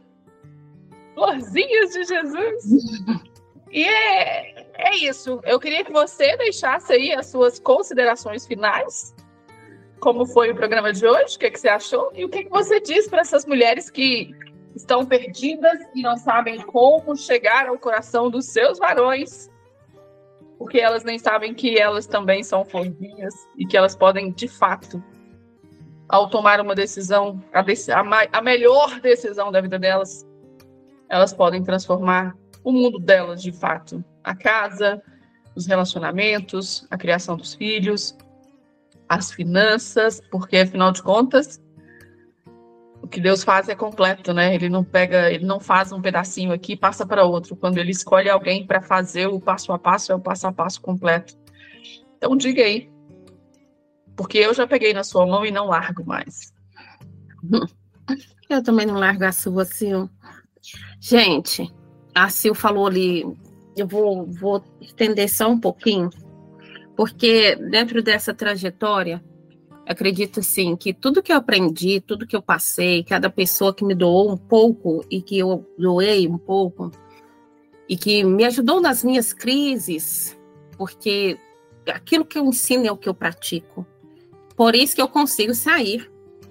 florzinhas de Jesus. E é, é isso. Eu queria que você deixasse aí as suas considerações finais. Como foi o programa de hoje? O que, é que você achou? E o que, é que você diz para essas mulheres que estão perdidas e não sabem como chegar ao coração dos seus varões? Porque elas nem sabem que elas também são florzinhas e que elas podem, de fato, ao tomar uma decisão, a, dec a, a melhor decisão da vida delas, elas podem transformar o mundo delas de fato. A casa, os relacionamentos, a criação dos filhos, as finanças, porque afinal de contas, o que Deus faz é completo, né? Ele não pega, ele não faz um pedacinho aqui e passa para outro. Quando ele escolhe alguém para fazer o passo a passo, é o passo a passo completo. Então diga aí, porque eu já peguei na sua mão e não largo mais. Eu também não largo a sua, Sil. Gente, a Sil falou ali, eu vou, vou estender só um pouquinho, porque dentro dessa trajetória, acredito sim que tudo que eu aprendi, tudo que eu passei, cada pessoa que me doou um pouco e que eu doei um pouco, e que me ajudou nas minhas crises, porque aquilo que eu ensino é o que eu pratico. Por isso que eu consigo sair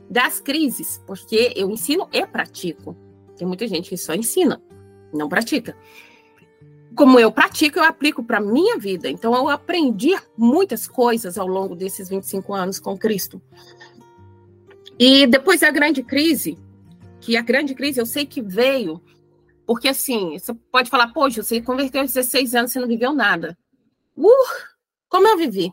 das crises, porque eu ensino e pratico. Tem muita gente que só ensina, não pratica. Como eu pratico, eu aplico para minha vida. Então eu aprendi muitas coisas ao longo desses 25 anos com Cristo. E depois da grande crise, que a grande crise eu sei que veio, porque assim, você pode falar, poxa, você converteu aos 16 anos, você não viveu nada. Uh, como eu vivi?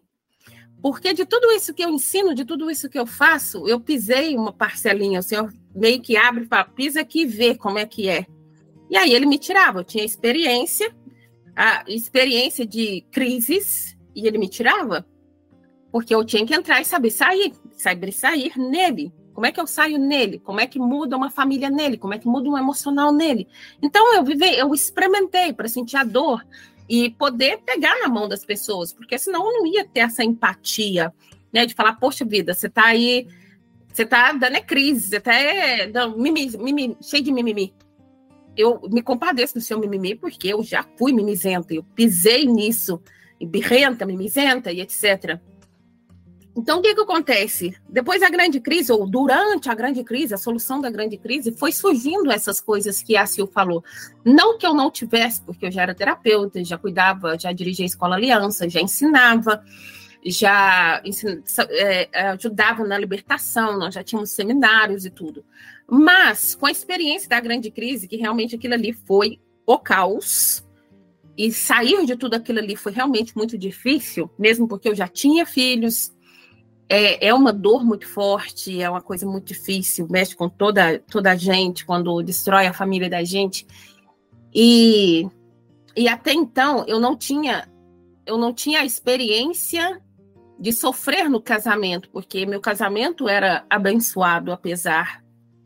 Porque de tudo isso que eu ensino, de tudo isso que eu faço, eu pisei uma parcelinha. O senhor meio que abre e fala, pisa aqui e vê como é que é. E aí ele me tirava. Eu tinha experiência, a experiência de crises, e ele me tirava. Porque eu tinha que entrar e saber sair, saber sair nele. Como é que eu saio nele? Como é que muda uma família nele? Como é que muda um emocional nele? Então eu vivei, eu experimentei para sentir a dor e poder pegar na mão das pessoas, porque senão eu não ia ter essa empatia, né? De falar, poxa vida, você tá aí, você tá dando é crise, você tá é, cheio de mimimi. Eu me compadeço do seu mimimi, porque eu já fui mimizenta, eu pisei nisso, e birrenta, mimizenta e etc. Então, o que, que acontece? Depois da grande crise, ou durante a grande crise, a solução da grande crise, foi surgindo essas coisas que a Sil falou. Não que eu não tivesse, porque eu já era terapeuta, já cuidava, já dirigia a escola aliança, já ensinava, já ensin, é, ajudava na libertação, nós já tínhamos seminários e tudo. Mas, com a experiência da grande crise, que realmente aquilo ali foi o caos, e sair de tudo aquilo ali foi realmente muito difícil, mesmo porque eu já tinha filhos, é, é uma dor muito forte, é uma coisa muito difícil, mexe com toda, toda a gente, quando destrói a família da gente. E, e até então eu não tinha eu não tinha a experiência de sofrer no casamento, porque meu casamento era abençoado, apesar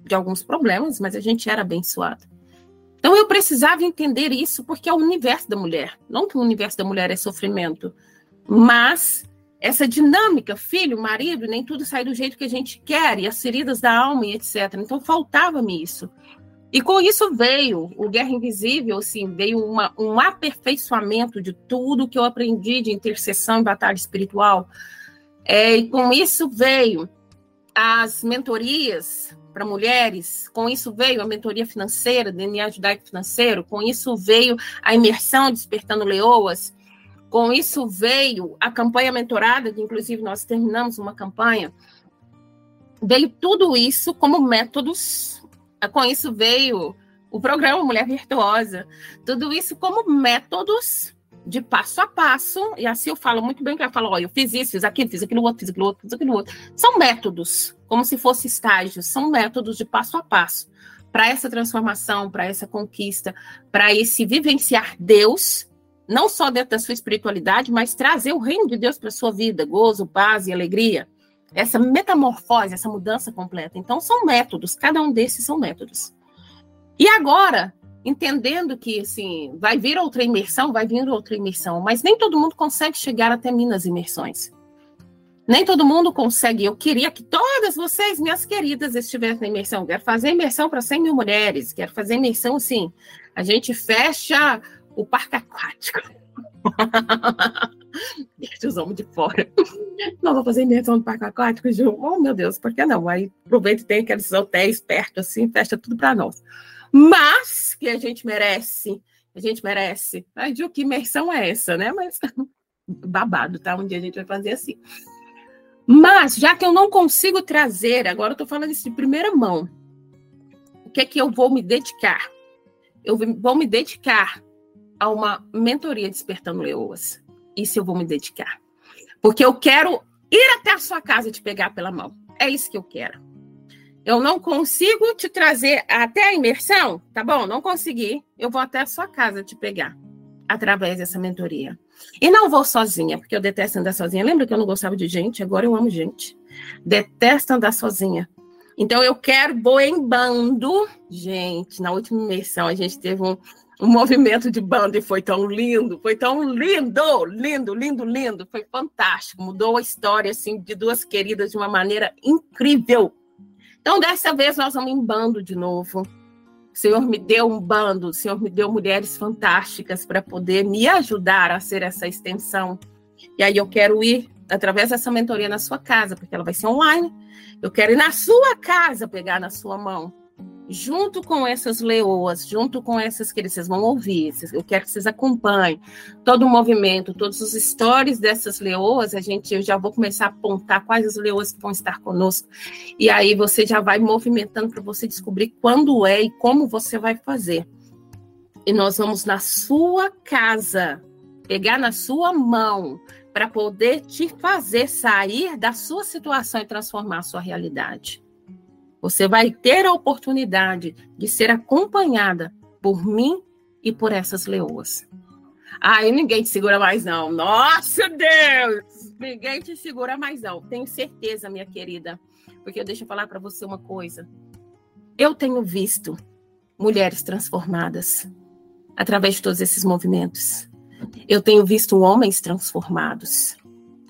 de alguns problemas, mas a gente era abençoado. Então eu precisava entender isso porque é o universo da mulher. Não que o universo da mulher é sofrimento, mas essa dinâmica, filho, marido, nem tudo sai do jeito que a gente quer, e as feridas da alma e etc. Então faltava-me isso. E com isso veio o Guerra Invisível, assim, veio uma, um aperfeiçoamento de tudo que eu aprendi de intercessão e batalha espiritual. É, e com isso veio as mentorias para mulheres, com isso veio a mentoria financeira, DNA judaico financeiro, com isso veio a imersão Despertando Leoas, com isso veio a campanha mentorada, que inclusive nós terminamos uma campanha, veio tudo isso como métodos, com isso veio o programa Mulher Virtuosa, tudo isso como métodos de passo a passo, e assim eu falo muito bem, que eu falo, olha, eu fiz isso, fiz aquilo, fiz aquilo outro, fiz aquilo outro, fiz aquilo outro. São métodos, como se fosse estágios, são métodos de passo a passo para essa transformação, para essa conquista, para esse vivenciar Deus, não só dentro da sua espiritualidade, mas trazer o reino de Deus para sua vida, gozo, paz e alegria. Essa metamorfose, essa mudança completa. Então, são métodos, cada um desses são métodos. E agora, entendendo que assim, vai vir outra imersão, vai vir outra imersão, mas nem todo mundo consegue chegar até mim nas imersões. Nem todo mundo consegue. Eu queria que todas vocês, minhas queridas, estivessem na imersão. Quero fazer imersão para 100 mil mulheres. Quero fazer imersão, assim. A gente fecha o parque aquático. Deixa os homens de fora. Não vou fazer imersão no parque aquático, Ju. Oh, meu Deus, por que não? Aí aproveita e tem aqueles hotéis perto, assim, fecha tudo para nós mas que a gente merece, a gente merece. Ai, Ju, que imersão é essa, né? Mas babado, tá? Um dia a gente vai fazer assim. Mas, já que eu não consigo trazer, agora eu tô falando isso de primeira mão, o que é que eu vou me dedicar? Eu vou me dedicar a uma mentoria Despertando Leoas. Isso eu vou me dedicar. Porque eu quero ir até a sua casa te pegar pela mão. É isso que eu quero. Eu não consigo te trazer até a imersão, tá bom? Não consegui. Eu vou até a sua casa te pegar através dessa mentoria. E não vou sozinha, porque eu detesto andar sozinha. Lembra que eu não gostava de gente? Agora eu amo gente. Detesto andar sozinha. Então eu quero vou em bando. Gente, na última imersão a gente teve um, um movimento de bando e foi tão lindo, foi tão lindo, lindo, lindo, lindo, foi fantástico. Mudou a história assim de duas queridas de uma maneira incrível. Então, dessa vez, nós vamos em bando de novo. O Senhor me deu um bando, o Senhor me deu mulheres fantásticas para poder me ajudar a ser essa extensão. E aí eu quero ir através dessa mentoria na sua casa, porque ela vai ser online. Eu quero ir na sua casa pegar na sua mão junto com essas leoas, junto com essas que vocês vão ouvir, eu quero que vocês acompanhem todo o movimento, todos os stories dessas leoas, a gente, eu já vou começar a apontar quais as leoas que vão estar conosco, e aí você já vai movimentando para você descobrir quando é e como você vai fazer. E nós vamos na sua casa, pegar na sua mão, para poder te fazer sair da sua situação e transformar a sua realidade. Você vai ter a oportunidade de ser acompanhada por mim e por essas leoas. Aí ninguém te segura mais, não. Nossa Deus! Ninguém te segura mais, não. Tenho certeza, minha querida. Porque deixa eu falar para você uma coisa. Eu tenho visto mulheres transformadas através de todos esses movimentos. Eu tenho visto homens transformados.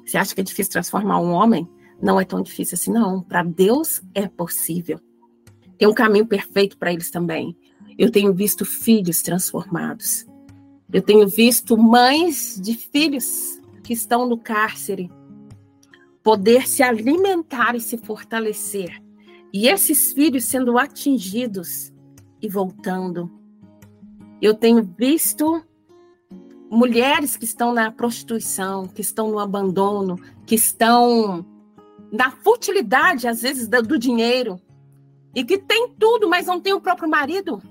Você acha que é difícil transformar um homem? Não é tão difícil assim, não. Para Deus é possível. Tem um caminho perfeito para eles também. Eu tenho visto filhos transformados. Eu tenho visto mães de filhos que estão no cárcere poder se alimentar e se fortalecer. E esses filhos sendo atingidos e voltando. Eu tenho visto mulheres que estão na prostituição, que estão no abandono, que estão da futilidade, às vezes, do dinheiro, e que tem tudo, mas não tem o próprio marido.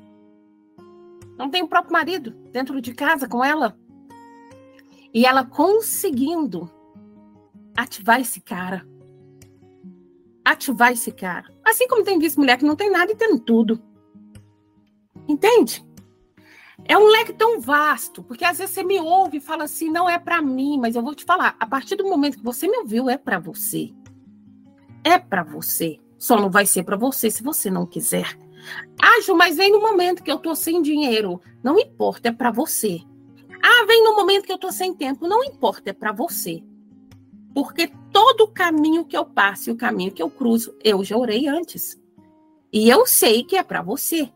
Não tem o próprio marido dentro de casa com ela. E ela conseguindo ativar esse cara. Ativar esse cara. Assim como tem visto mulher que não tem nada e tem tudo. Entende? É um leque tão vasto, porque às vezes você me ouve e fala assim, não é para mim, mas eu vou te falar, a partir do momento que você me ouviu, é para você é para você. Só não vai ser para você se você não quiser. Ah, Ju, mas vem no momento que eu tô sem dinheiro. Não importa, é para você. Ah, vem no momento que eu tô sem tempo. Não importa, é para você. Porque todo caminho que eu passo e o caminho que eu cruzo, eu já orei antes. E eu sei que é para você.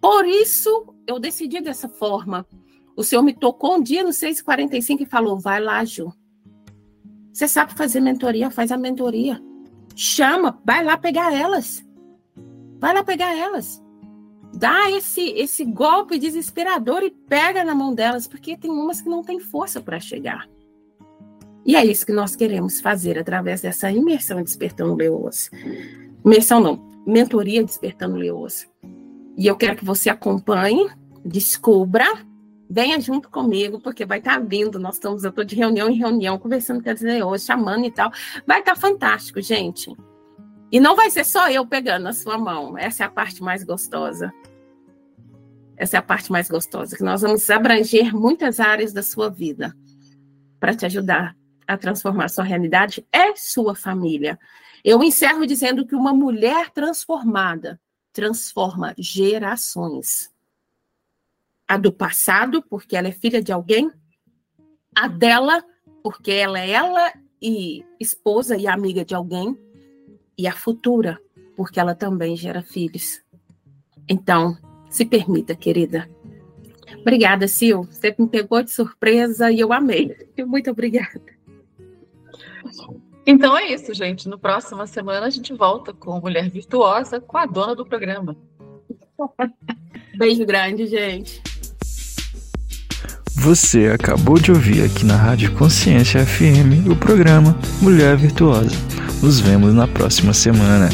Por isso, eu decidi dessa forma. O Senhor me tocou um dia no 6h45 e falou: vai lá, Ju. Você sabe fazer mentoria? Faz a mentoria. Chama, vai lá pegar elas. Vai lá pegar elas. Dá esse, esse golpe desesperador e pega na mão delas, porque tem umas que não têm força para chegar. E é isso que nós queremos fazer através dessa imersão Despertando Leoas. Imersão não, mentoria Despertando Leoas. E eu quero que você acompanhe, descubra, venha junto comigo, porque vai estar tá vindo. Nós estamos, eu estou de reunião em reunião, conversando com as leoas, chamando e tal. Vai estar tá fantástico, gente. E não vai ser só eu pegando a sua mão. Essa é a parte mais gostosa. Essa é a parte mais gostosa, que nós vamos abranger muitas áreas da sua vida para te ajudar a transformar sua realidade é sua família. Eu encerro dizendo que uma mulher transformada transforma gerações. A do passado, porque ela é filha de alguém, a dela, porque ela é ela e esposa e amiga de alguém, e a futura, porque ela também gera filhos. Então, se permita, querida. Obrigada, Sil. Você me pegou de surpresa e eu amei. Muito obrigada. Então é isso, gente. No próxima semana a gente volta com Mulher Virtuosa, com a dona do programa. Beijo grande, gente. Você acabou de ouvir aqui na Rádio Consciência FM o programa Mulher Virtuosa. Nos vemos na próxima semana.